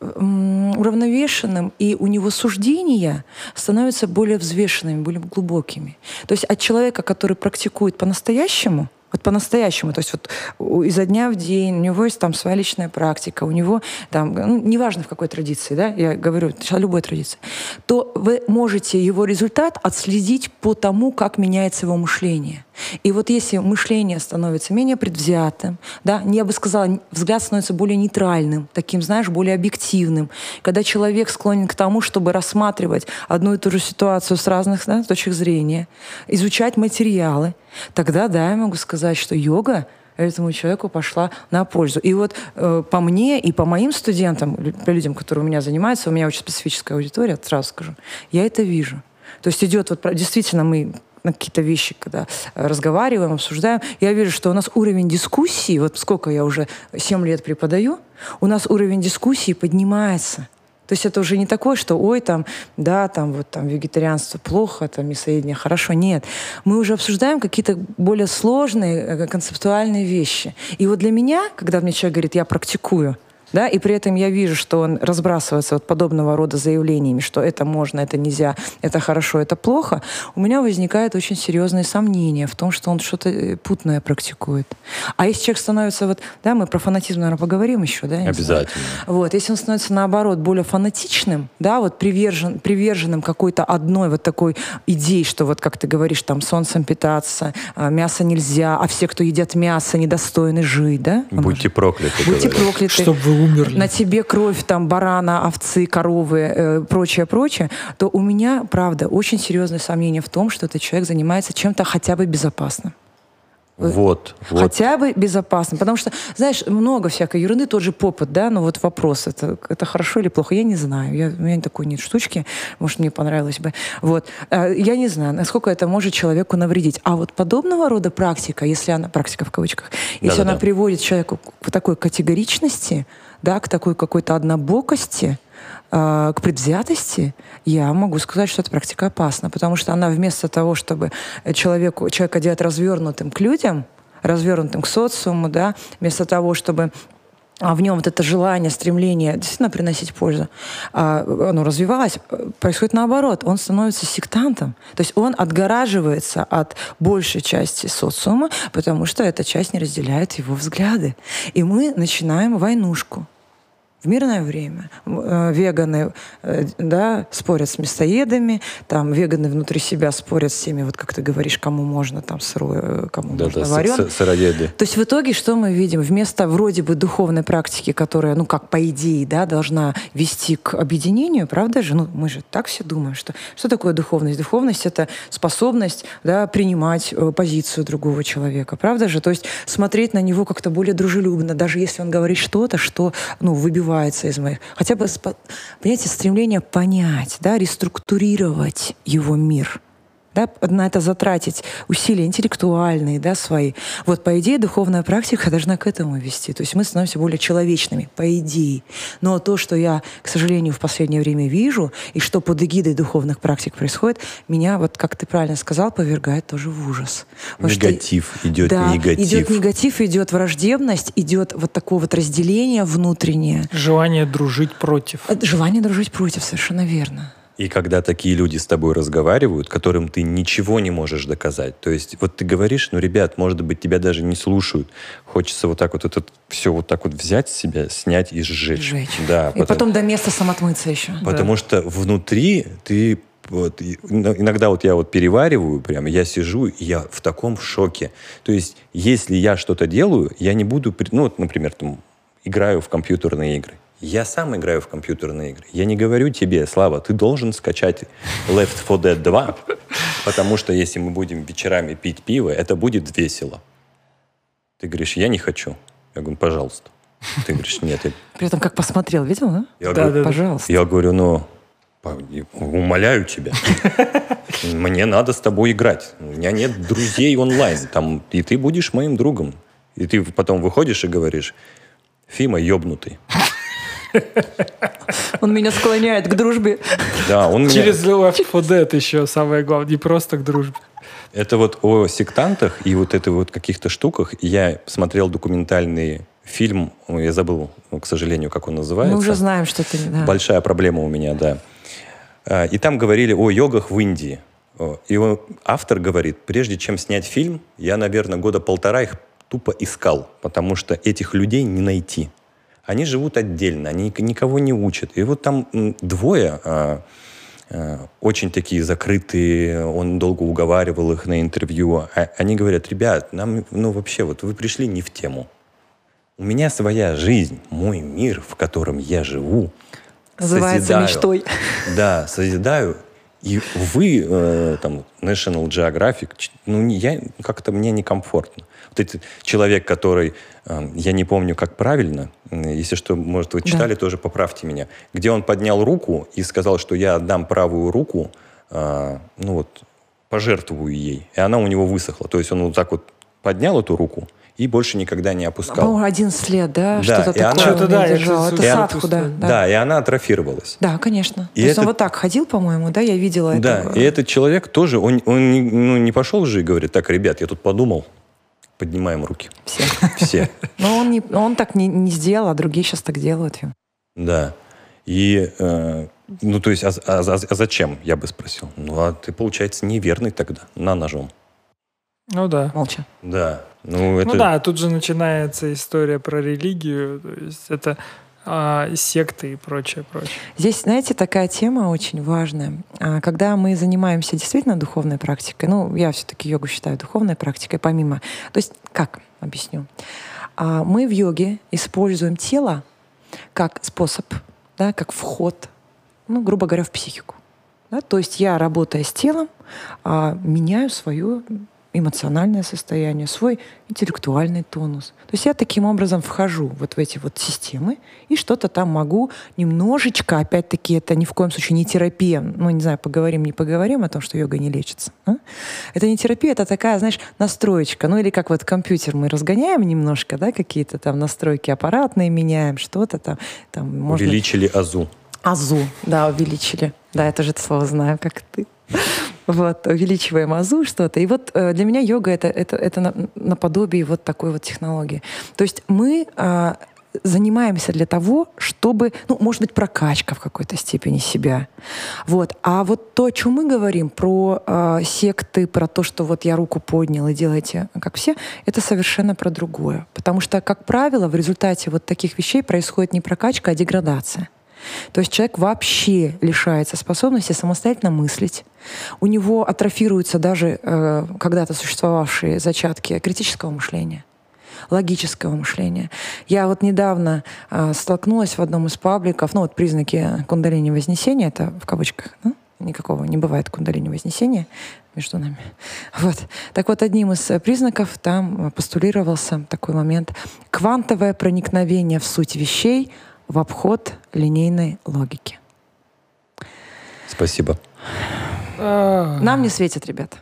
уравновешенным, и у него суждения становятся более взвешенными, более глубокими. То есть от человека, который практикует по-настоящему, вот по-настоящему, то есть вот изо дня в день, у него есть там своя личная практика, у него там, ну, неважно в какой традиции, да, я говорю, о любой традиции, то вы можете его результат отследить по тому, как меняется его мышление. И вот если мышление становится менее предвзятым, да, я бы сказала, взгляд становится более нейтральным, таким, знаешь, более объективным, когда человек склонен к тому, чтобы рассматривать одну и ту же ситуацию с разных да, точек зрения, изучать материалы, тогда, да, я могу сказать, что йога этому человеку пошла на пользу. И вот э, по мне и по моим студентам, по людям, которые у меня занимаются, у меня очень специфическая аудитория, сразу скажу, я это вижу. То есть идет вот действительно мы на какие-то вещи, когда разговариваем, обсуждаем, я вижу, что у нас уровень дискуссии, вот сколько я уже 7 лет преподаю, у нас уровень дискуссии поднимается. То есть это уже не такое, что ой, там, да, там вот там вегетарианство плохо, там мясоедение хорошо. Нет. Мы уже обсуждаем какие-то более сложные э, концептуальные вещи. И вот для меня, когда мне человек говорит, я практикую, да, и при этом я вижу, что он разбрасывается вот подобного рода заявлениями, что это можно, это нельзя, это хорошо, это плохо, у меня возникает очень серьезные сомнения в том, что он что-то э, путное практикует. А если человек становится вот, да, мы про фанатизм, наверное, поговорим еще, да? Обязательно. Вот, если он становится наоборот более фанатичным, да, вот привержен, приверженным какой-то одной вот такой идее, что вот как ты говоришь, там солнцем питаться, а, мясо нельзя, а все, кто едят мясо, недостойны жить, да? Будьте прокляты. Будьте прокляты. Чтобы вы умерли. На тебе кровь там барана, овцы, коровы, э, прочее, прочее, то у меня, правда, очень серьезное сомнение в том, что этот человек занимается чем-то хотя бы безопасным. Вот, вот. Хотя бы безопасно. Потому что, знаешь, много всякой ерунды, тот же попыт, да, но вот вопрос, это, это хорошо или плохо, я не знаю. Я, у меня такой нет штучки, может, мне понравилось бы. Вот. А, я не знаю, насколько это может человеку навредить. А вот подобного рода практика, если она, практика в кавычках, если Да-да-да. она приводит человеку к такой категоричности, да, к такой какой-то однобокости, э, к предвзятости, я могу сказать, что эта практика опасна, потому что она вместо того, чтобы человеку, человека делать развернутым к людям, развернутым к социуму, да, вместо того, чтобы а в нем вот это желание, стремление действительно приносить пользу, а, оно развивалось, происходит наоборот. Он становится сектантом. То есть он отгораживается от большей части социума, потому что эта часть не разделяет его взгляды. И мы начинаем войнушку в мирное время э, веганы э, да, спорят с мясоедами, там веганы внутри себя спорят с теми, вот как ты говоришь, кому можно там сырое, э, кому да, можно да, варен. Сыроеды. То есть в итоге что мы видим? Вместо вроде бы духовной практики, которая, ну как по идее, да, должна вести к объединению, правда же? Ну мы же так все думаем, что что такое духовность? Духовность — это способность да, принимать позицию другого человека, правда же? То есть смотреть на него как-то более дружелюбно, даже если он говорит что-то, что ну, выбивает выбивается из моих. Хотя бы, понимаете, стремление понять, да, реструктурировать его мир да, на это затратить усилия интеллектуальные, да, свои. Вот, по идее, духовная практика должна к этому вести. То есть мы становимся более человечными, по идее. Но то, что я, к сожалению, в последнее время вижу, и что под эгидой духовных практик происходит, меня, вот как ты правильно сказал, повергает тоже в ужас. Потому негатив, что, идет да, негатив. идет негатив, идет враждебность, идет вот такое вот разделение внутреннее. Желание дружить против. Желание дружить против, совершенно верно. И когда такие люди с тобой разговаривают, которым ты ничего не можешь доказать, то есть вот ты говоришь, ну, ребят, может быть, тебя даже не слушают, хочется вот так вот это все вот так вот взять с себя, снять и сжечь. Сжечь. Да, и потом, потом до места самотмыться еще. Потому да. что внутри ты вот, иногда вот я вот перевариваю, прям я сижу, и я в таком шоке. То есть, если я что-то делаю, я не буду, ну, вот, например, там, играю в компьютерные игры. Я сам играю в компьютерные игры. Я не говорю тебе, Слава, ты должен скачать Left 4 Dead 2, потому что если мы будем вечерами пить пиво, это будет весело. Ты говоришь, я не хочу. Я говорю, пожалуйста. Ты говоришь, нет. Я... При этом как посмотрел, видел, да? Я да, говорю, да, пожалуйста. Я говорю, ну, умоляю тебя. Мне надо с тобой играть. У меня нет друзей онлайн. Там, и ты будешь моим другом. И ты потом выходишь и говоришь, Фима ебнутый. Он меня склоняет к дружбе. Да, он Через меня... Left 4 Dead еще самое главное, не просто к дружбе. Это вот о сектантах и вот этой вот каких-то штуках. Я смотрел документальный фильм, я забыл, к сожалению, как он называется. Мы уже знаем, что ты... Да. Большая проблема у меня, да. А, и там говорили о йогах в Индии. И автор говорит, прежде чем снять фильм, я, наверное, года полтора их тупо искал, потому что этих людей не найти они живут отдельно, они никого не учат. И вот там двое а, а, очень такие закрытые, он долго уговаривал их на интервью. А, они говорят, ребят, нам, ну вообще, вот вы пришли не в тему. У меня своя жизнь, мой мир, в котором я живу. Называется созидаю. мечтой. Да, созидаю. И вы, э, там, National Geographic, ну, я, как-то мне некомфортно. Вот этот человек, который я не помню, как правильно. Если что, может, вы читали, да. тоже поправьте меня. Где он поднял руку и сказал, что я отдам правую руку, а, ну вот, пожертвую ей. И она у него высохла. То есть он вот так вот поднял эту руку и больше никогда не опускал. По-моему, 11 лет, да? да Что-то такое она... Что-то, да, держал. Это садху, да, да. Да, и она атрофировалась. Да, конечно. И То есть он вот так ходил, по-моему, да? Я видела это. Да, и этот человек тоже, он, он не, ну, не пошел же и говорит, так, ребят, я тут подумал, Поднимаем руки. Все. Все. Но он, не, он так не, не сделал, а другие сейчас так делают. Да. И, э, ну, то есть, а, а, а, а зачем, я бы спросил. Ну, а ты, получается, неверный тогда, на ножом. Ну да. Молча. Да. Ну, это... ну да, тут же начинается история про религию. То есть это а, секты и прочее, прочее. Здесь, знаете, такая тема очень важная. А, когда мы занимаемся действительно духовной практикой, ну, я все-таки йогу считаю духовной практикой, помимо... То есть, как? Объясню. А, мы в йоге используем тело как способ, да, как вход, ну, грубо говоря, в психику. Да? То есть я, работая с телом, меняю свою эмоциональное состояние, свой интеллектуальный тонус. То есть я таким образом вхожу вот в эти вот системы и что-то там могу немножечко, опять-таки, это ни в коем случае не терапия, ну, не знаю, поговорим, не поговорим о том, что йога не лечится. А? Это не терапия, это такая, знаешь, настроечка, ну или как вот компьютер мы разгоняем немножко, да, какие-то там настройки аппаратные меняем, что-то там. там можно... Увеличили АЗУ. АЗУ, да, увеличили. Да, я тоже это слово знаю, как ты. Вот, увеличиваем азу что-то. И вот э, для меня йога это, это, это наподобие вот такой вот технологии. То есть мы а, занимаемся для того, чтобы, ну, может быть, прокачка в какой-то степени себя. Вот. А вот то, о чем мы говорим, про э, секты, про то, что вот я руку поднял и делайте как все, это совершенно про другое. Потому что, как правило, в результате вот таких вещей происходит не прокачка, а деградация. То есть человек вообще лишается способности самостоятельно мыслить. У него атрофируются даже э, когда-то существовавшие зачатки критического мышления логического мышления. Я вот недавно э, столкнулась в одном из пабликов, ну вот признаки кундалини вознесения, это в кавычках, ну, никакого не бывает кундалини вознесения между нами. Вот. Так вот, одним из признаков там постулировался такой момент. Квантовое проникновение в суть вещей в обход линейной логики. Спасибо. Нам не светит, ребята.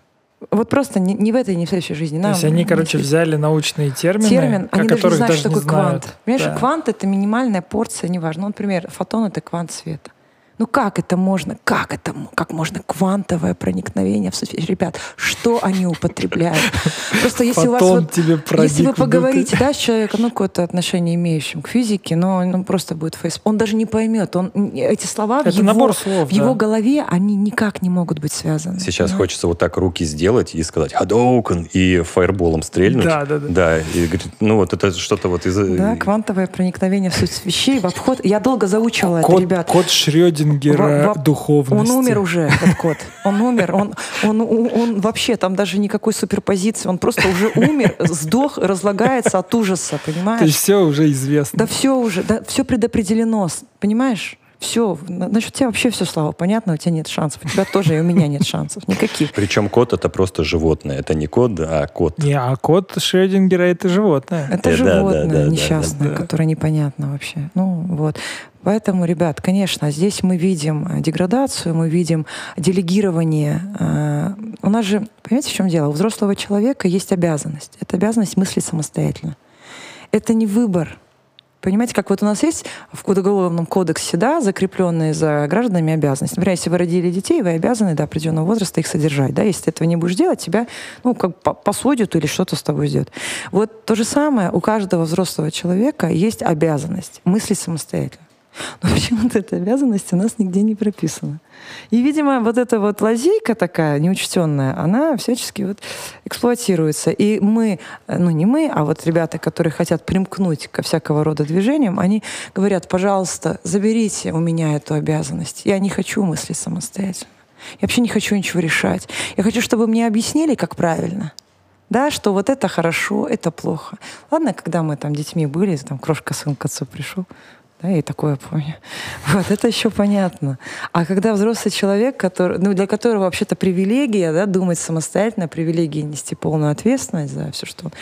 Вот просто не, не в этой, не в следующей жизни. Нам, То есть они, короче, взяли научные термины, Термин, они даже не знают, что такое знают. квант. Понимаешь, да. квант — это минимальная порция, неважно. Ну, например, фотон — это квант света. Ну как это можно? Как это? Как можно квантовое проникновение в суть? Ребят, что они употребляют? Просто если у вас вот, тебе если вы поговорите, да, с человеком, ну какое-то отношение имеющим к физике, но он просто будет фейс, он даже не поймет, он эти слова это в, его, набор слов, в да. его голове они никак не могут быть связаны. Сейчас да? хочется вот так руки сделать и сказать «Hadouken» и фаерболом стрельнуть. Да, да, да. Да, и говорит, ну вот это что-то вот из... Да, квантовое проникновение в суть вещей, в обход. Я долго заучивала код, это, ребят. Код Шрёдингера Шрёдингера в, в, духовности. Он умер уже, этот кот. Он умер. Он, он, он, он вообще, там даже никакой суперпозиции. Он просто уже умер, сдох, разлагается от ужаса, понимаешь? То есть все уже известно. Да все уже, да, все предопределено, понимаешь? Все, значит, у тебя вообще все, Слава, понятно, у тебя нет шансов. У тебя тоже и у меня нет шансов. Никаких. Причем кот это просто животное. Это не кот, а кот. Не, а кот Шрёдингера это животное. Это э, животное да, да, несчастное, да, да. которое непонятно вообще. Ну, вот. Поэтому, ребят, конечно, здесь мы видим э, деградацию, мы видим делегирование. Э, у нас же, понимаете, в чем дело? У взрослого человека есть обязанность. Это обязанность мыслить самостоятельно. Это не выбор. Понимаете, как вот у нас есть в Уголовном кодексе, да, закрепленные за гражданами обязанности. Например, если вы родили детей, вы обязаны до определенного возраста их содержать. Да? Если ты этого не будешь делать, тебя ну, как посудят или что-то с тобой сделают. Вот то же самое у каждого взрослого человека есть обязанность мыслить самостоятельно. Но почему-то эта обязанность у нас нигде не прописана. И, видимо, вот эта вот лазейка такая неучтенная, она всячески вот эксплуатируется. И мы, ну не мы, а вот ребята, которые хотят примкнуть ко всякого рода движениям, они говорят, пожалуйста, заберите у меня эту обязанность. Я не хочу мыслить самостоятельно. Я вообще не хочу ничего решать. Я хочу, чтобы мне объяснили, как правильно. Да, что вот это хорошо, это плохо. Ладно, когда мы там детьми были, там крошка сын к отцу пришел, да, и такое помню. Вот, это еще понятно. А когда взрослый человек, который, ну, для которого вообще-то привилегия, да, думать самостоятельно, привилегия нести полную ответственность за все, что он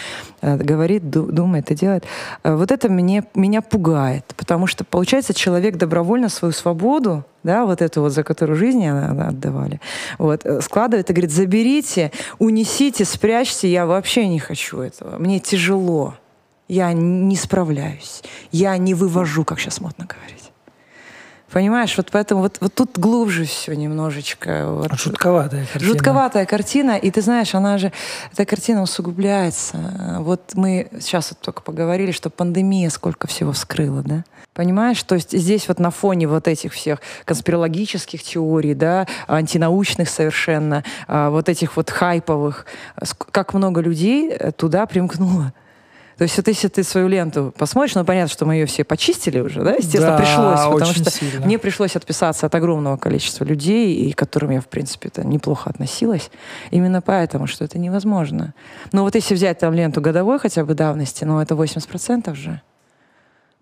э, говорит, ду- думает и делает, э, вот это мне, меня пугает. Потому что, получается, человек добровольно свою свободу, да, вот эту вот, за которую жизнь она отдавали, вот, э, складывает и говорит, заберите, унесите, спрячьте, я вообще не хочу этого, мне тяжело я не справляюсь, я не вывожу, как сейчас модно говорить. Понимаешь, вот поэтому вот, вот тут глубже все немножечко. Вот. Жутковатая картина. Жутковатая картина, и ты знаешь, она же, эта картина усугубляется. Вот мы сейчас вот только поговорили, что пандемия сколько всего вскрыла, да? Понимаешь, то есть здесь вот на фоне вот этих всех конспирологических теорий, да, антинаучных совершенно, а, вот этих вот хайповых, как много людей э, туда примкнуло. То есть вот если ты свою ленту посмотришь, ну понятно, что мы ее все почистили уже, да, естественно, да, пришлось, потому что сильно. мне пришлось отписаться от огромного количества людей, и к которым я, в принципе, это неплохо относилась, именно поэтому, что это невозможно. Но вот если взять там ленту годовой хотя бы давности, ну это 80% же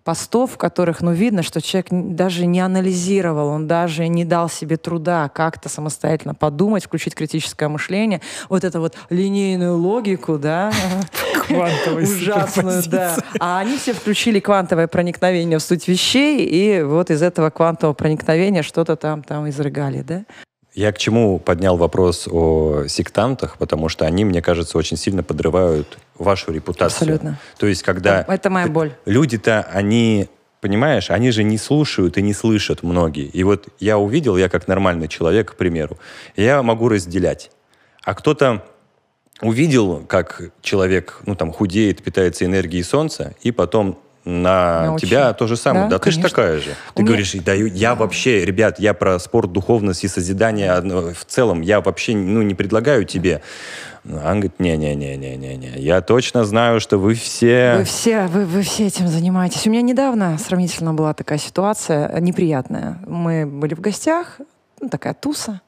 постов, в которых, ну, видно, что человек даже не анализировал, он даже не дал себе труда как-то самостоятельно подумать, включить критическое мышление, вот это вот линейную логику, да, ужасную, да. А они все включили квантовое проникновение в суть вещей, и вот из этого квантового проникновения что-то там, там изрыгали, да. Я к чему поднял вопрос о сектантах, потому что они, мне кажется, очень сильно подрывают вашу репутацию. Абсолютно. То есть, когда... Это моя боль. Люди-то, они понимаешь, они же не слушают и не слышат многие. И вот я увидел, я как нормальный человек, к примеру, я могу разделять. А кто-то увидел, как человек, ну там, худеет, питается энергией солнца, и потом на Научно. тебя то же самое. Да, да ты же такая же. Ты У говоришь, да, я вообще, ребят, я про спорт, духовность и созидание в целом, я вообще ну, не предлагаю тебе. Он говорит, не-не-не-не-не-не, я точно знаю, что вы все... Вы все, вы, вы все этим занимаетесь. У меня недавно сравнительно была такая ситуация неприятная. Мы были в гостях, ну, такая туса.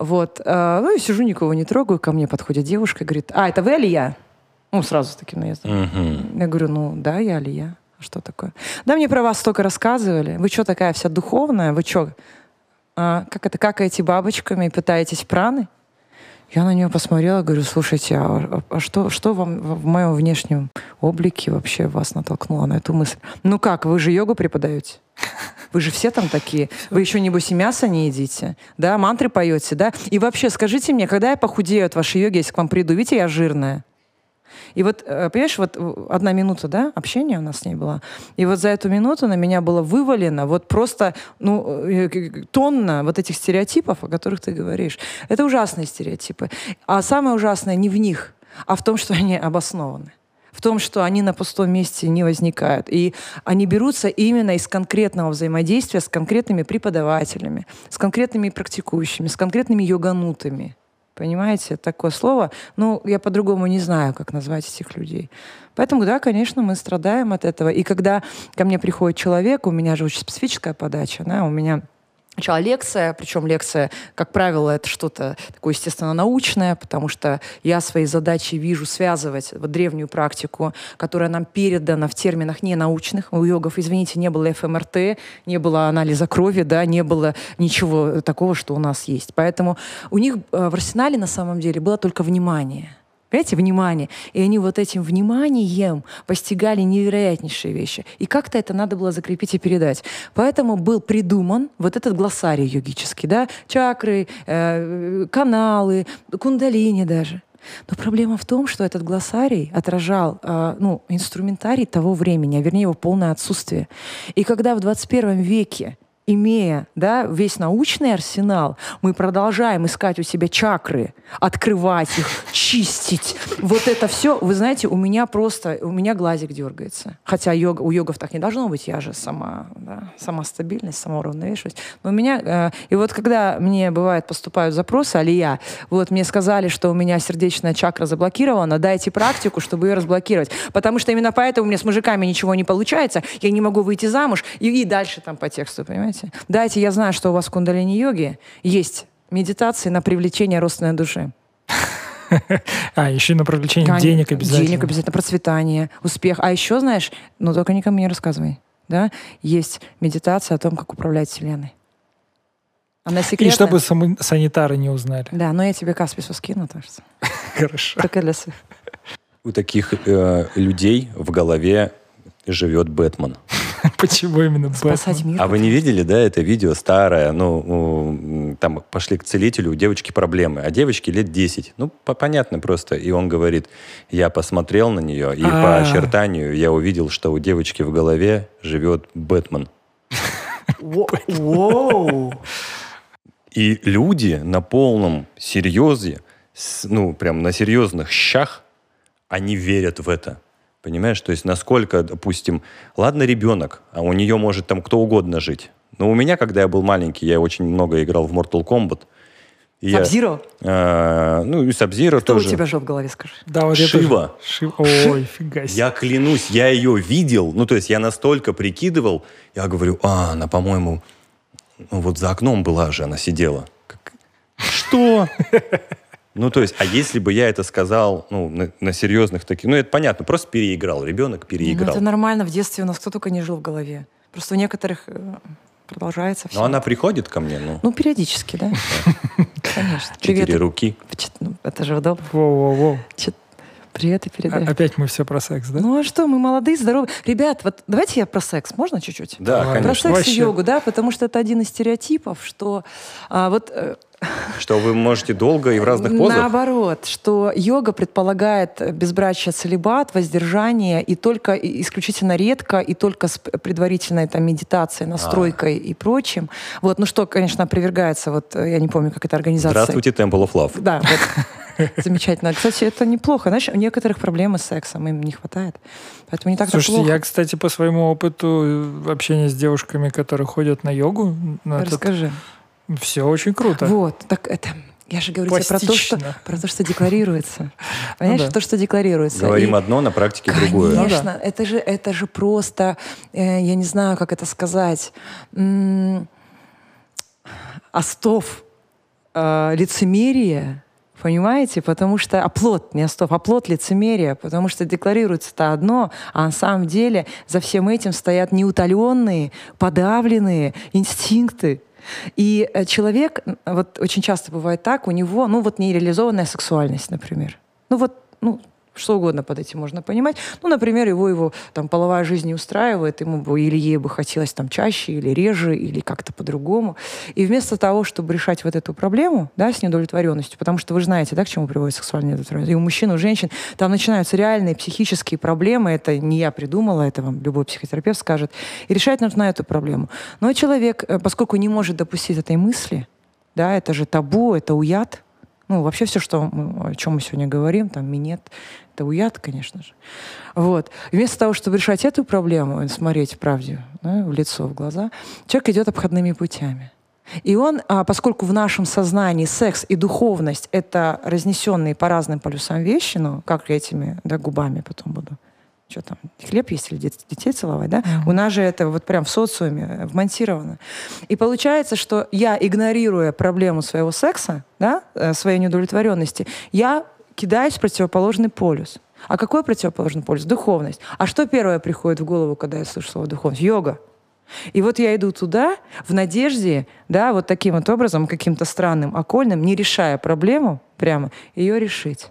Вот. Э, ну, и сижу, никого не трогаю, ко мне подходит девушка и говорит, а, это вы Алия? Ну, сразу с таким наездом. Угу. Я говорю, ну, да, я Алия. А что такое? Да, мне про вас столько рассказывали. Вы что такая вся духовная? Вы что, а, как это, какаете бабочками и пытаетесь праны? Я на нее посмотрела, говорю, слушайте, а, а что, что вам в моем внешнем облике вообще вас натолкнуло на эту мысль? Ну как, вы же йогу преподаете? Вы же все там такие. Вы еще, небось, и мясо не едите. Да, мантры поете, да? И вообще, скажите мне, когда я похудею от вашей йоги, если к вам приду, видите, я жирная. И вот, э, понимаешь, вот одна минута, да, общения у нас с ней была. И вот за эту минуту на меня было вывалено вот просто, ну, э, тонна вот этих стереотипов, о которых ты говоришь. Это ужасные стереотипы. А самое ужасное не в них, а в том, что они обоснованы в том, что они на пустом месте не возникают. И они берутся именно из конкретного взаимодействия с конкретными преподавателями, с конкретными практикующими, с конкретными йоганутами. Понимаете, такое слово. Ну, я по-другому не знаю, как назвать этих людей. Поэтому, да, конечно, мы страдаем от этого. И когда ко мне приходит человек, у меня же очень специфическая подача, да, у меня Сначала лекция, причем лекция, как правило, это что-то такое, естественно, научное, потому что я своей задачей вижу связывать вот древнюю практику, которая нам передана в терминах не научных. У йогов, извините, не было ФМРТ, не было анализа крови, да, не было ничего такого, что у нас есть. Поэтому у них э, в арсенале на самом деле было только внимание – Понимаете, внимание. И они вот этим вниманием постигали невероятнейшие вещи. И как-то это надо было закрепить и передать. Поэтому был придуман вот этот глоссарий йогический, да, чакры, э, каналы, кундалини даже. Но проблема в том, что этот глоссарий отражал э, ну, инструментарий того времени, а вернее его полное отсутствие. И когда в 21 веке имея да, весь научный арсенал, мы продолжаем искать у себя чакры, открывать их, чистить. Вот это все, вы знаете, у меня просто, у меня глазик дергается. Хотя йога, у йогов так не должно быть, я же сама, да, сама стабильность, сама уравновешиваемость. Но у меня, э, и вот когда мне бывает поступают запросы, алия, вот мне сказали, что у меня сердечная чакра заблокирована, дайте практику, чтобы ее разблокировать. Потому что именно поэтому у меня с мужиками ничего не получается, я не могу выйти замуж, и, и дальше там по тексту, понимаете? Понимаете? Дайте, я знаю, что у вас в кундалини-йоге есть медитации на привлечение родственной души. А, еще на привлечение денег обязательно. Денег обязательно, процветание, успех. А еще, знаешь, ну только никому не рассказывай, да, есть медитация о том, как управлять Вселенной. Она секретная. И чтобы санитары не узнали. Да, но я тебе Каспису скину, так что. Хорошо. Только для своих. У таких э, людей в голове живет Бэтмен. Почему именно Спасать мир. А вы не видели, да, это видео старое, ну, там пошли к целителю, у девочки проблемы, а девочке лет 10. Ну, понятно просто. И он говорит, я посмотрел на нее, и по а. очертанию я увидел, что у девочки в голове живет Бэтмен. И люди на полном серьезе, ну, прям на серьезных щах, они верят в это. Понимаешь, то есть насколько, допустим, ладно ребенок, а у нее может там кто угодно жить. Но у меня, когда я был маленький, я очень много играл в Mortal Kombat. Сабзиро? А, ну, и Сабзиро Кто тоже. у тебя жил в голове, скажи? Да, вот Шива. Шива. Ой, фига себе. Я клянусь, я ее видел. Ну, то есть я настолько прикидывал. Я говорю, а, она, по-моему, ну, вот за окном была же, она сидела. Что? Ну, то есть, а если бы я это сказал, ну, на, на серьезных таких, ну, это понятно, просто переиграл, ребенок переиграл. Ну, это нормально, в детстве у нас кто только не жил в голове. Просто у некоторых э, продолжается все. Но она приходит ко мне, ну? Ну, периодически, да. Конечно. Четыре руки. Ну, это же удобно. Воу-воу-воу. Привет и передай. Опять мы все про секс, да? Ну а что, мы молодые, здоровые. Ребят, вот давайте я про секс, можно чуть-чуть? Да, конечно. Про секс Вообще. и йогу, да, потому что это один из стереотипов, что а, вот э, что вы можете долго и в разных позах? Наоборот, что йога предполагает безбрачие, целебат, воздержание и только и исключительно редко и только с предварительной там медитацией, настройкой а. и прочим. Вот, ну что, конечно, опровергается, вот я не помню, как эта организация. Здравствуйте, Temple of Love. Да, вот. Замечательно. Кстати, это неплохо. Знаешь, у некоторых проблемы с сексом им не хватает. Поэтому не так Слушайте, плохо. я, кстати, по своему опыту общения с девушками, которые ходят на йогу... Расскажи. Этот все очень круто. Вот, так это... Я же говорю тебе про то, что, про то, что декларируется. Понимаешь, ну, да. то, что декларируется. Говорим и, одно, на практике конечно, другое. Конечно, ну, да. это, же, это же просто, э, я не знаю, как это сказать, м- остов э, лицемерия, Понимаете? Потому что оплот, не остов, оплот лицемерия, потому что декларируется-то одно, а на самом деле за всем этим стоят неутоленные, подавленные инстинкты, И э, человек, вот очень часто бывает так, у него, ну вот нереализованная сексуальность, например. Ну вот, ну, что угодно под этим можно понимать. Ну, например, его, его там половая жизнь не устраивает, ему бы или ей бы хотелось там чаще, или реже, или как-то по-другому. И вместо того, чтобы решать вот эту проблему, да, с неудовлетворенностью, потому что вы знаете, да, к чему приводит сексуальная неудовлетворенность, и у мужчин, у женщин, там начинаются реальные психические проблемы, это не я придумала, это вам любой психотерапевт скажет, и решать нужно эту проблему. Но человек, э, поскольку не может допустить этой мысли, да, это же табу, это уят, ну, вообще все, что мы, о чем мы сегодня говорим, там, минет, это уят, конечно же. Вот. Вместо того, чтобы решать эту проблему, смотреть правде да, в лицо, в глаза, человек идет обходными путями. И он, а, поскольку в нашем сознании секс и духовность — это разнесенные по разным полюсам вещи, ну, как этими да, губами потом буду что там, хлеб есть или детей целовать, да? Mm-hmm. У нас же это вот прям в социуме э, вмонтировано. И получается, что я, игнорируя проблему своего секса, да, э, своей неудовлетворенности, я кидаюсь в противоположный полюс. А какой противоположный полюс? Духовность. А что первое приходит в голову, когда я слышу слово духовность? Йога. И вот я иду туда в надежде, да, вот таким вот образом, каким-то странным, окольным, не решая проблему прямо, ее решить.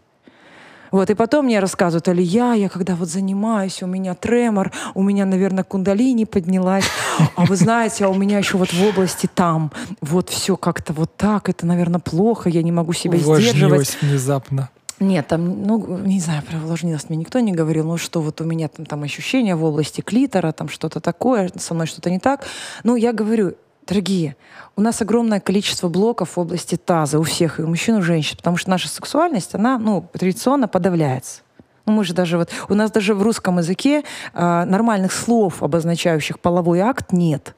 Вот, и потом мне рассказывают, Алия, я когда вот занимаюсь, у меня тремор, у меня, наверное, кундалини поднялась, а вы знаете, а у меня еще вот в области там, вот все как-то вот так, это, наверное, плохо, я не могу себя сдерживать. внезапно. Нет, там, ну, не знаю, про увлажненность мне никто не говорил, ну что вот у меня там, там ощущения в области клитора, там что-то такое, со мной что-то не так. Ну, я говорю, Дорогие, у нас огромное количество блоков в области таза у всех, и у мужчин, и у женщин, потому что наша сексуальность, она ну, традиционно подавляется. Ну, мы же даже вот, у нас даже в русском языке э, нормальных слов, обозначающих половой акт, нет.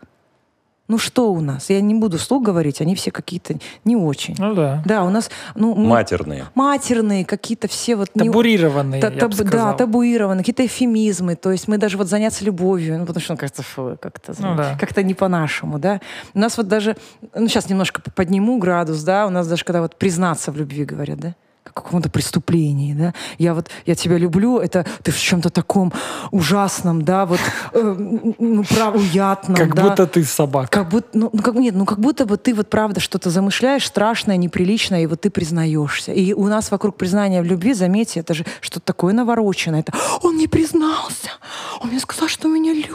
Ну что у нас? Я не буду слух говорить, они все какие-то не очень. Ну да. Да, у нас... Ну, мы, матерные. Матерные, какие-то все вот... Табурированные, не, я таб, Да, табуированные, какие-то эфемизмы. То есть мы даже вот заняться любовью, ну потому что ну, как-то как-то ну, да. как не по-нашему, да. У нас вот даже... Ну сейчас немножко подниму градус, да, у нас даже когда вот признаться в любви говорят, да каком-то преступлении, да. Я вот, я тебя люблю, это ты в чем-то таком ужасном, да, вот, э, ну, прав, уятном, Как да. будто ты собака. Как будто, ну, ну, как, нет, ну, как будто бы ты вот правда что-то замышляешь страшное, неприличное, и вот ты признаешься. И у нас вокруг признания в любви, заметьте, это же что-то такое навороченное. Это он не признался, он мне сказал, что меня любит.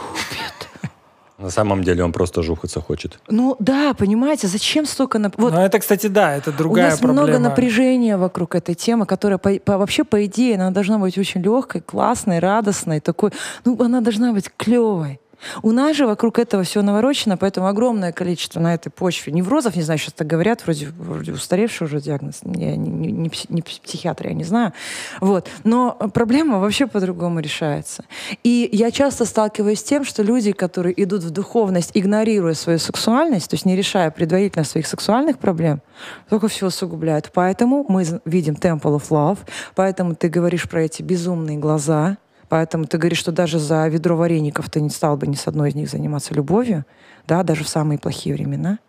На самом деле он просто жухаться хочет. Ну да, понимаете, зачем столько... Нап... Вот. Ну это, кстати, да, это другая У нас проблема. много напряжения вокруг этой темы, которая по, по, вообще, по идее, она должна быть очень легкой, классной, радостной, такой... Ну, она должна быть клевой. У нас же вокруг этого все наворочено, поэтому огромное количество на этой почве неврозов, не знаю, сейчас так говорят, вроде, вроде устаревший уже диагноз, я не, не, не, не психиатр, я не знаю. Вот. Но проблема вообще по-другому решается. И я часто сталкиваюсь с тем, что люди, которые идут в духовность, игнорируя свою сексуальность, то есть не решая предварительно своих сексуальных проблем, только все усугубляют. Поэтому мы видим Temple of Love, поэтому ты говоришь про эти безумные глаза, Поэтому ты говоришь, что даже за ведро вареников ты не стал бы ни с одной из них заниматься любовью, да, даже в самые плохие времена.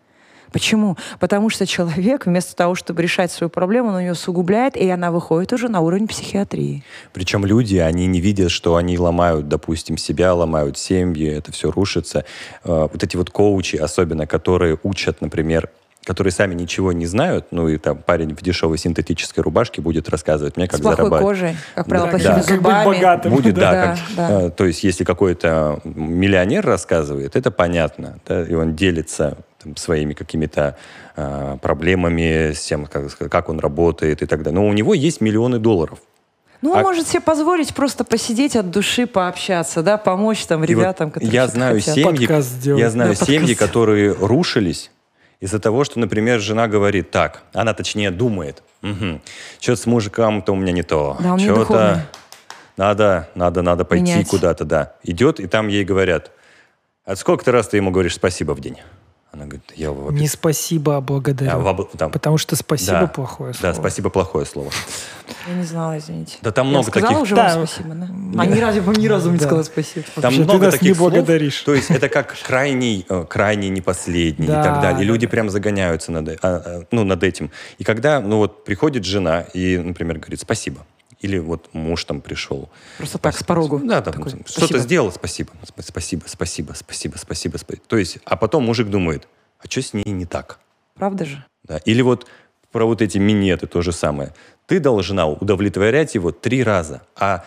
Почему? Потому что человек вместо того, чтобы решать свою проблему, он ее усугубляет, и она выходит уже на уровень психиатрии. Причем люди, они не видят, что они ломают, допустим, себя, ломают семьи, это все рушится. Э, вот эти вот коучи, особенно, которые учат, например, которые сами ничего не знают, ну и там парень в дешевой синтетической рубашке будет рассказывать мне, как С плохой зарабатывать. кожей, как правило, да. плохими да. зубами. Как быть богатым. Будет, да. да, как, да. Э, то есть, если какой-то миллионер рассказывает, это понятно, да, и он делится там, своими какими-то э, проблемами, с тем, как, как он работает и так далее. Но у него есть миллионы долларов. Ну, он а... может себе позволить просто посидеть от души, пообщаться, да, помочь там ребятам, вот которые Я знаю хотят. семьи, я знаю да, семьи, которые рушились из-за того, что, например, жена говорит так, она точнее думает, угу, что-то с мужиком-то у меня не то, да, что-то надо, надо, надо пойти куда-то, да. Идет, и там ей говорят, а сколько ты раз ты ему говоришь спасибо в день? Она говорит, я. Не спасибо, а благодарю. А, в, там... Потому что спасибо да, плохое слово. Да, спасибо плохое слово. Я не знала, извините. Да там много я сказала таких... уже да. вам спасибо, да? А ни разу, ни разу не да. сказала спасибо. Там Вообще, много ты таких не благодаришь. То есть это как крайний, э, крайний, не последний да. и так далее. И люди прям загоняются над, а, а, ну, над этим. И когда, ну вот, приходит жена и, например, говорит спасибо, или вот муж там пришел. Просто так, с порогу. Да, там что-то сделал, спасибо, спасибо, спасибо, спасибо, спасибо, спасибо. То есть, а потом мужик думает, А что с ней не так? Правда же? Да. Или вот про вот эти минеты то же самое. Ты должна удовлетворять его три раза. А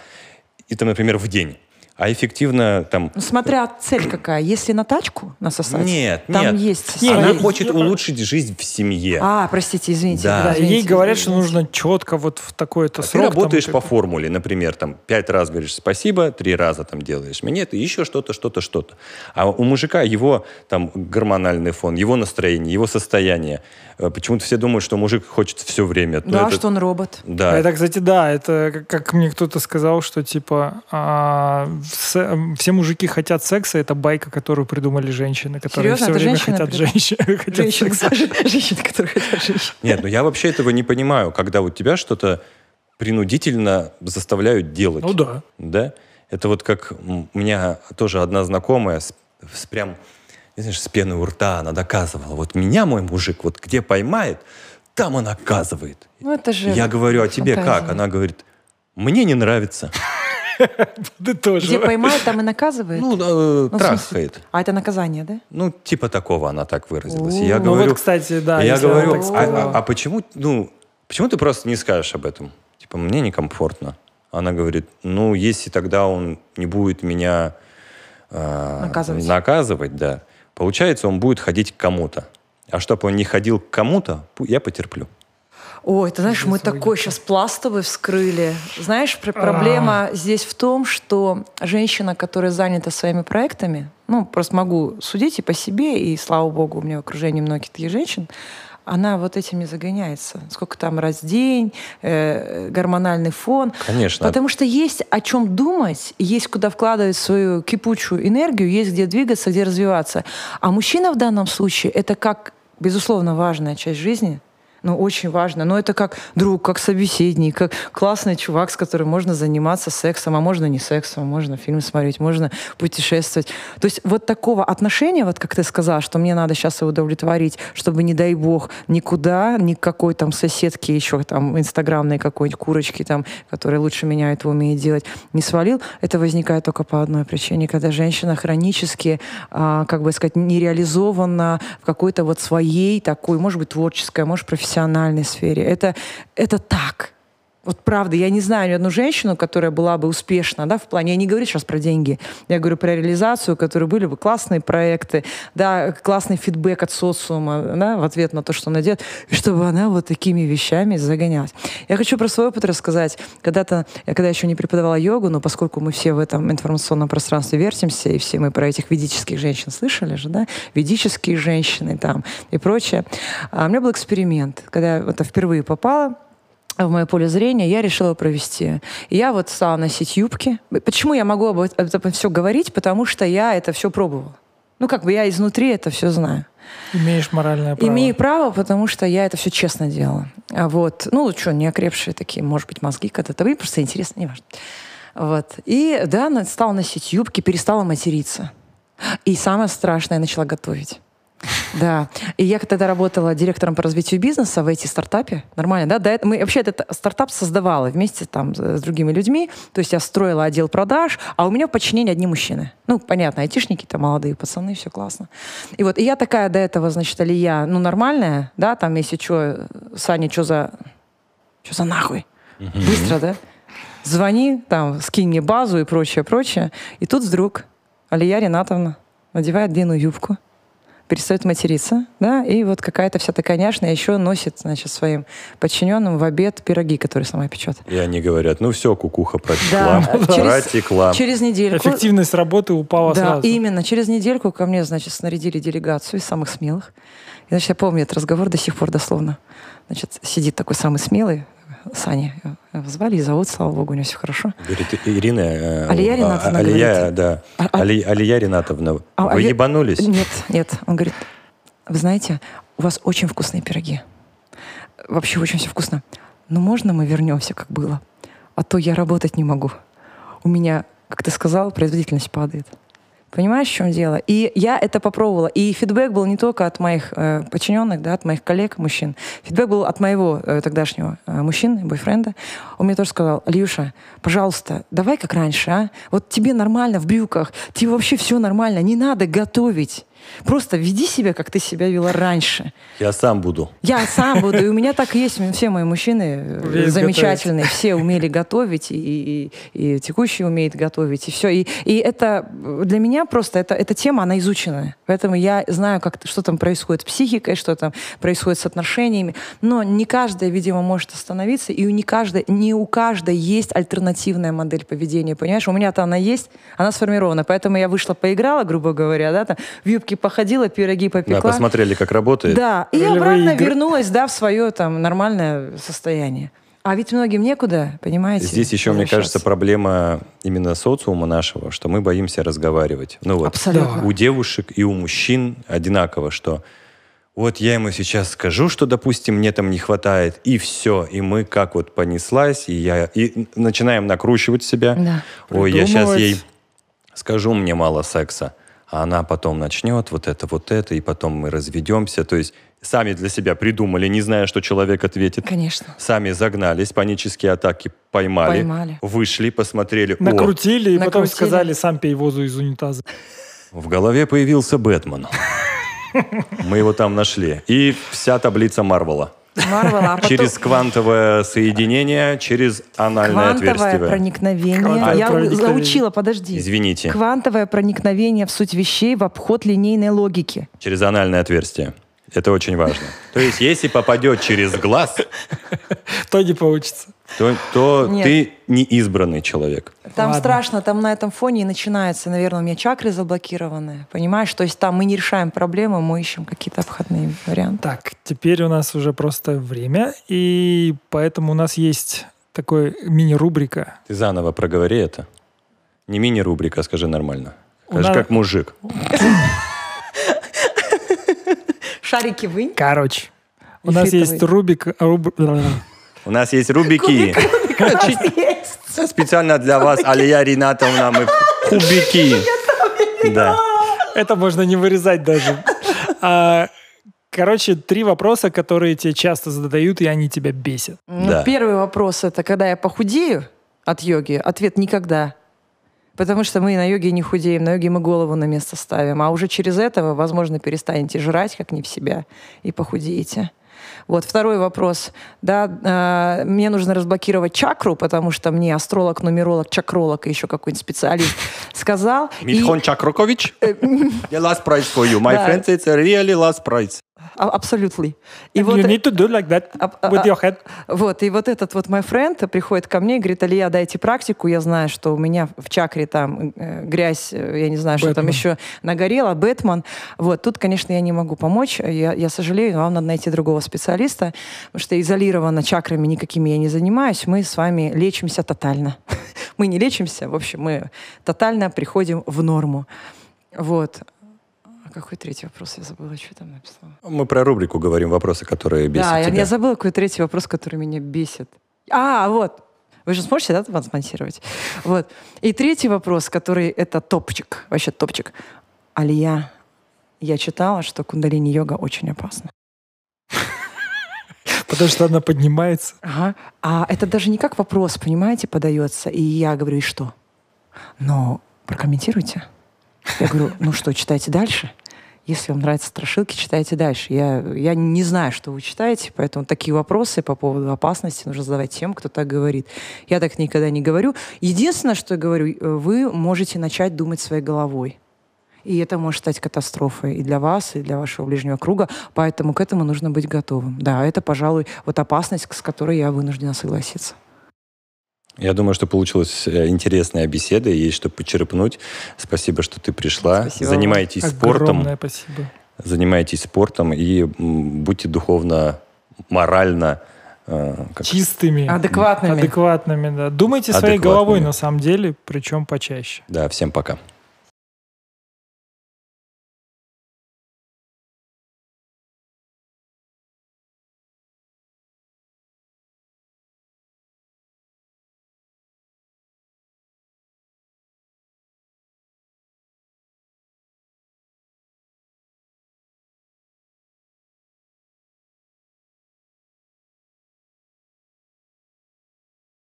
это, например, в день а эффективно там... Ну, смотря цель какая. Если на тачку насосать, нет, там нет. есть... Нет, она хочет улучшить жизнь в семье. А, простите, извините. Да. да извините, Ей говорят, что нужно четко вот в такой-то а срок. Ты работаешь там, по формуле, например, там пять раз говоришь спасибо, три раза там делаешь минет, и еще что-то, что-то, что-то. А у мужика его там гормональный фон, его настроение, его состояние. Э, почему-то все думают, что мужик хочет все время. Да, это... что он робот. Да. Это, кстати, да, это как мне кто-то сказал, что типа а, все мужики хотят секса, это байка, которую придумали женщины, которые Серьезно? все это время женщины хотят придум... женщин. хотят женщины, секса. женщины, которые хотят женщин. Нет, ну я вообще этого не понимаю, когда вот тебя что-то принудительно заставляют делать. Ну да. Да? Это вот как у меня тоже одна знакомая с, с прям, знаешь, с пеной у рта она доказывала. Вот меня мой мужик вот где поймает, там он оказывает. Ну это же Я говорю, а тебе фантазия. как? Она говорит, мне не нравится. Где поймает, там и наказывает? Ну, э, Ну, смысле- трахает. А это наказание, да? Ну, типа такого она так выразилась. Я Ну говорю, вот, кстати, да. я говорю, так а, а- а почему, ну, почему ты просто не скажешь об этом? Типа, мне некомфортно. Она говорит, ну, если тогда он не будет меня э, Наказывать. наказывать, да, получается, он будет ходить к кому-то. А чтобы он не ходил к кому-то, я потерплю. Ой, ты знаешь, мы такой сейчас пластовый вскрыли. Знаешь, пр- проблема здесь в том, что женщина, которая занята своими проектами, ну, просто могу судить и по себе, и, слава богу, у меня в окружении многих таких женщин, она вот этим не загоняется. Сколько там раз в день, э, гормональный фон. Конечно. Потому что есть о чем думать, есть куда вкладывать свою кипучую энергию, есть где двигаться, где развиваться. А мужчина в данном случае это как, безусловно, важная часть жизни, ну, очень важно. Но это как друг, как собеседник, как классный чувак, с которым можно заниматься сексом, а можно не сексом, можно фильм смотреть, можно путешествовать. То есть вот такого отношения, вот как ты сказал, что мне надо сейчас его удовлетворить, чтобы, не дай бог, никуда, ни к какой там соседке еще там инстаграмной какой-нибудь курочки там, которая лучше меня это умеет делать, не свалил, это возникает только по одной причине, когда женщина хронически, а, как бы сказать, нереализована в какой-то вот своей такой, может быть, творческой, может, профессиональной сфере. Это, это так. Вот правда, я не знаю ни одну женщину, которая была бы успешна, да, в плане, я не говорю сейчас про деньги, я говорю про реализацию, которые были бы классные проекты, да, классный фидбэк от социума, да, в ответ на то, что она делает, и чтобы она вот такими вещами загонялась. Я хочу про свой опыт рассказать. Когда-то, когда еще не преподавала йогу, но поскольку мы все в этом информационном пространстве вертимся, и все мы про этих ведических женщин слышали же, да, ведические женщины там и прочее, а у меня был эксперимент, когда я это впервые попала, в мое поле зрения, я решила провести. Я вот стала носить юбки. Почему я могу об этом все говорить? Потому что я это все пробовала. Ну, как бы я изнутри это все знаю. Имеешь моральное право. Имею право, потому что я это все честно делала. А вот, ну, что, не окрепшие такие, может быть, мозги когда-то. Мне просто интересно, не важно. Вот. И, да, стала носить юбки, перестала материться. И самое страшное, начала готовить. Да. И я тогда работала директором по развитию бизнеса в IT-стартапе. Нормально, да? Этого мы вообще этот стартап создавала вместе там с другими людьми. То есть я строила отдел продаж, а у меня в подчинении одни мужчины. Ну, понятно, айтишники, там молодые пацаны, все классно. И вот и я такая до этого, значит, Алия, ну, нормальная, да, там, если что, Саня, что за... Что за нахуй? Быстро, да? Звони, там, скинь мне базу и прочее, прочее. И тут вдруг Алия Ринатовна надевает длинную юбку, перестает материться, да, и вот какая-то вся такая няшная еще носит, значит, своим подчиненным в обед пироги, которые сама печет. И они говорят, ну все, кукуха Да, протекла. через- Протекла. Через недельку... Эффективность работы упала Да, сразу. именно. Через недельку ко мне, значит, снарядили делегацию из самых смелых. И, значит, я помню этот разговор до сих пор дословно. Значит, сидит такой самый смелый, Саня. Его звали и зовут, слава богу, у него все хорошо. Говорит, Ирина... э, Алия а, Ринатовна Алия, говорит. да. А- а- Али- Алия Ринатовна, А- а вы я- ебанулись? Нет, нет. Он говорит, вы знаете, у вас очень вкусные пироги. Вообще очень все вкусно. Но можно мы вернемся, как было? А то я работать не могу. У меня, как ты сказал, производительность падает. Понимаешь, в чем дело? И я это попробовала. И фидбэк был не только от моих э, подчиненных, да, от моих коллег, мужчин. Фидбэк был от моего э, тогдашнего э, мужчины, бойфренда. Он мне тоже сказал, Алюша, пожалуйста, давай как раньше, а? Вот тебе нормально в брюках, тебе вообще все нормально, не надо готовить. Просто веди себя, как ты себя вела раньше. Я сам буду. Я сам буду. И у меня так и есть. Все мои мужчины э, Умеют замечательные. Все умели готовить. И, и, и текущий умеет готовить. И все. И, и это для меня просто, это, эта тема, она изученная. Поэтому я знаю, как, что там происходит с психикой, что там происходит с отношениями. Но не каждая, видимо, может остановиться. И не, каждой, не у каждой есть альтернативная модель поведения. Понимаешь? У меня-то она есть, она сформирована. Поэтому я вышла, поиграла, грубо говоря, да, там, в юбке походила, пироги попекла. Да, посмотрели, как работает. Да, и Ролевые обратно игры. вернулась, да, в свое там нормальное состояние. А ведь многим некуда, понимаете? Здесь еще, мне кажется, проблема именно социума нашего, что мы боимся разговаривать. Ну вот, Абсолютно. у девушек и у мужчин одинаково, что вот я ему сейчас скажу, что, допустим, мне там не хватает, и все, и мы как вот понеслась, и я и начинаем накручивать себя. Да. Ой, я сейчас Придумывать. ей скажу, мне мало секса, а она потом начнет вот это, вот это, и потом мы разведемся. То есть сами для себя придумали, не зная, что человек ответит. Конечно. Сами загнались, панические атаки поймали, Поймали. вышли, посмотрели. О, Накрутили и потом Накрутили. сказали, сам пей воду из унитаза. в голове появился Бэтмен. Мы его там нашли. И вся таблица Марвела. Марвел, а потом Через квантовое соединение, через анальное квантовое отверстие. проникновение. Квантовое Я проникновение. заучила, подожди. Извините. Квантовое проникновение в суть вещей в обход линейной логики. Через анальное отверстие. Это очень важно. То есть, если попадет через глаз, То не получится. То, то Нет. ты не избранный человек. Там Ладно. страшно, там на этом фоне и начинается, наверное, у меня чакры заблокированы. Понимаешь? То есть там мы не решаем проблемы, мы ищем какие-то обходные варианты. Так, теперь у нас уже просто время, и поэтому у нас есть такой мини-рубрика. Ты заново проговори это. Не мини-рубрика, а скажи нормально. Скажи, нас- как мужик. Шарики вынь. Короче, у нас есть рубик... У нас есть рубики. Есть. Специально для вас, Алия Ринатовна, мы кубики. Да. Это можно не вырезать даже. А, Короче, три вопроса, которые тебе часто задают, и они тебя бесят. Ну, Да. Первый вопрос это когда я похудею от йоги? Ответ никогда. Потому что мы на йоге не худеем, на йоге мы голову на место ставим. А уже через это вы, возможно, перестанете жрать, как не в себя, и похудеете. Вот второй вопрос. Да, э, мне нужно разблокировать чакру, потому что мне астролог, нумеролог, чакролог и еще какой-нибудь специалист сказал. И- Митхон Чакрокович, the last prize for you. My friends, it's a really last prize. А- Абсолютно. И you вот, need to do like that А- а- with your head. Вот, и вот этот вот мой френд приходит ко мне и говорит, Алия, дайте практику, я знаю, что у меня в чакре там э, грязь, э, я не знаю, что там Бэтмен. еще нагорело, Бэтмен. Вот, тут, конечно, я не могу помочь, я, я сожалею, вам надо найти другого специалиста, потому что изолированно чакрами никакими я не занимаюсь, мы с вами лечимся тотально. Мы не лечимся, в общем, мы тотально приходим в норму. Вот. Какой третий вопрос? Я забыла, что там написала. Мы про рубрику говорим, вопросы, которые бесят Да, я, тебя. я забыла какой третий вопрос, который меня бесит. А, вот. Вы же сможете, да, там смонтировать? Вот. И третий вопрос, который это топчик, вообще топчик. Алия, я читала, что кундалини-йога очень опасна. Потому что она поднимается. Ага. А это даже не как вопрос, понимаете, подается. И я говорю, и что? Ну, прокомментируйте. Я говорю, ну что, читайте дальше. Если вам нравятся страшилки, читайте дальше. Я, я не знаю, что вы читаете, поэтому такие вопросы по поводу опасности нужно задавать тем, кто так говорит. Я так никогда не говорю. Единственное, что я говорю, э, вы можете начать думать своей головой. И это может стать катастрофой и для вас, и для вашего ближнего круга. Поэтому к этому нужно быть готовым. Да, это, пожалуй, вот опасность, с которой я вынуждена согласиться. Я думаю, что получилась э, интересная беседа, и есть что почерпнуть. Спасибо, что ты пришла. Спасибо занимайтесь спортом, Огромное спасибо. занимайтесь спортом и будьте духовно, морально э, как- Чистыми. Адекватными. Адекватными, да. Думайте своей головой, на самом деле, причем почаще. Да, всем пока.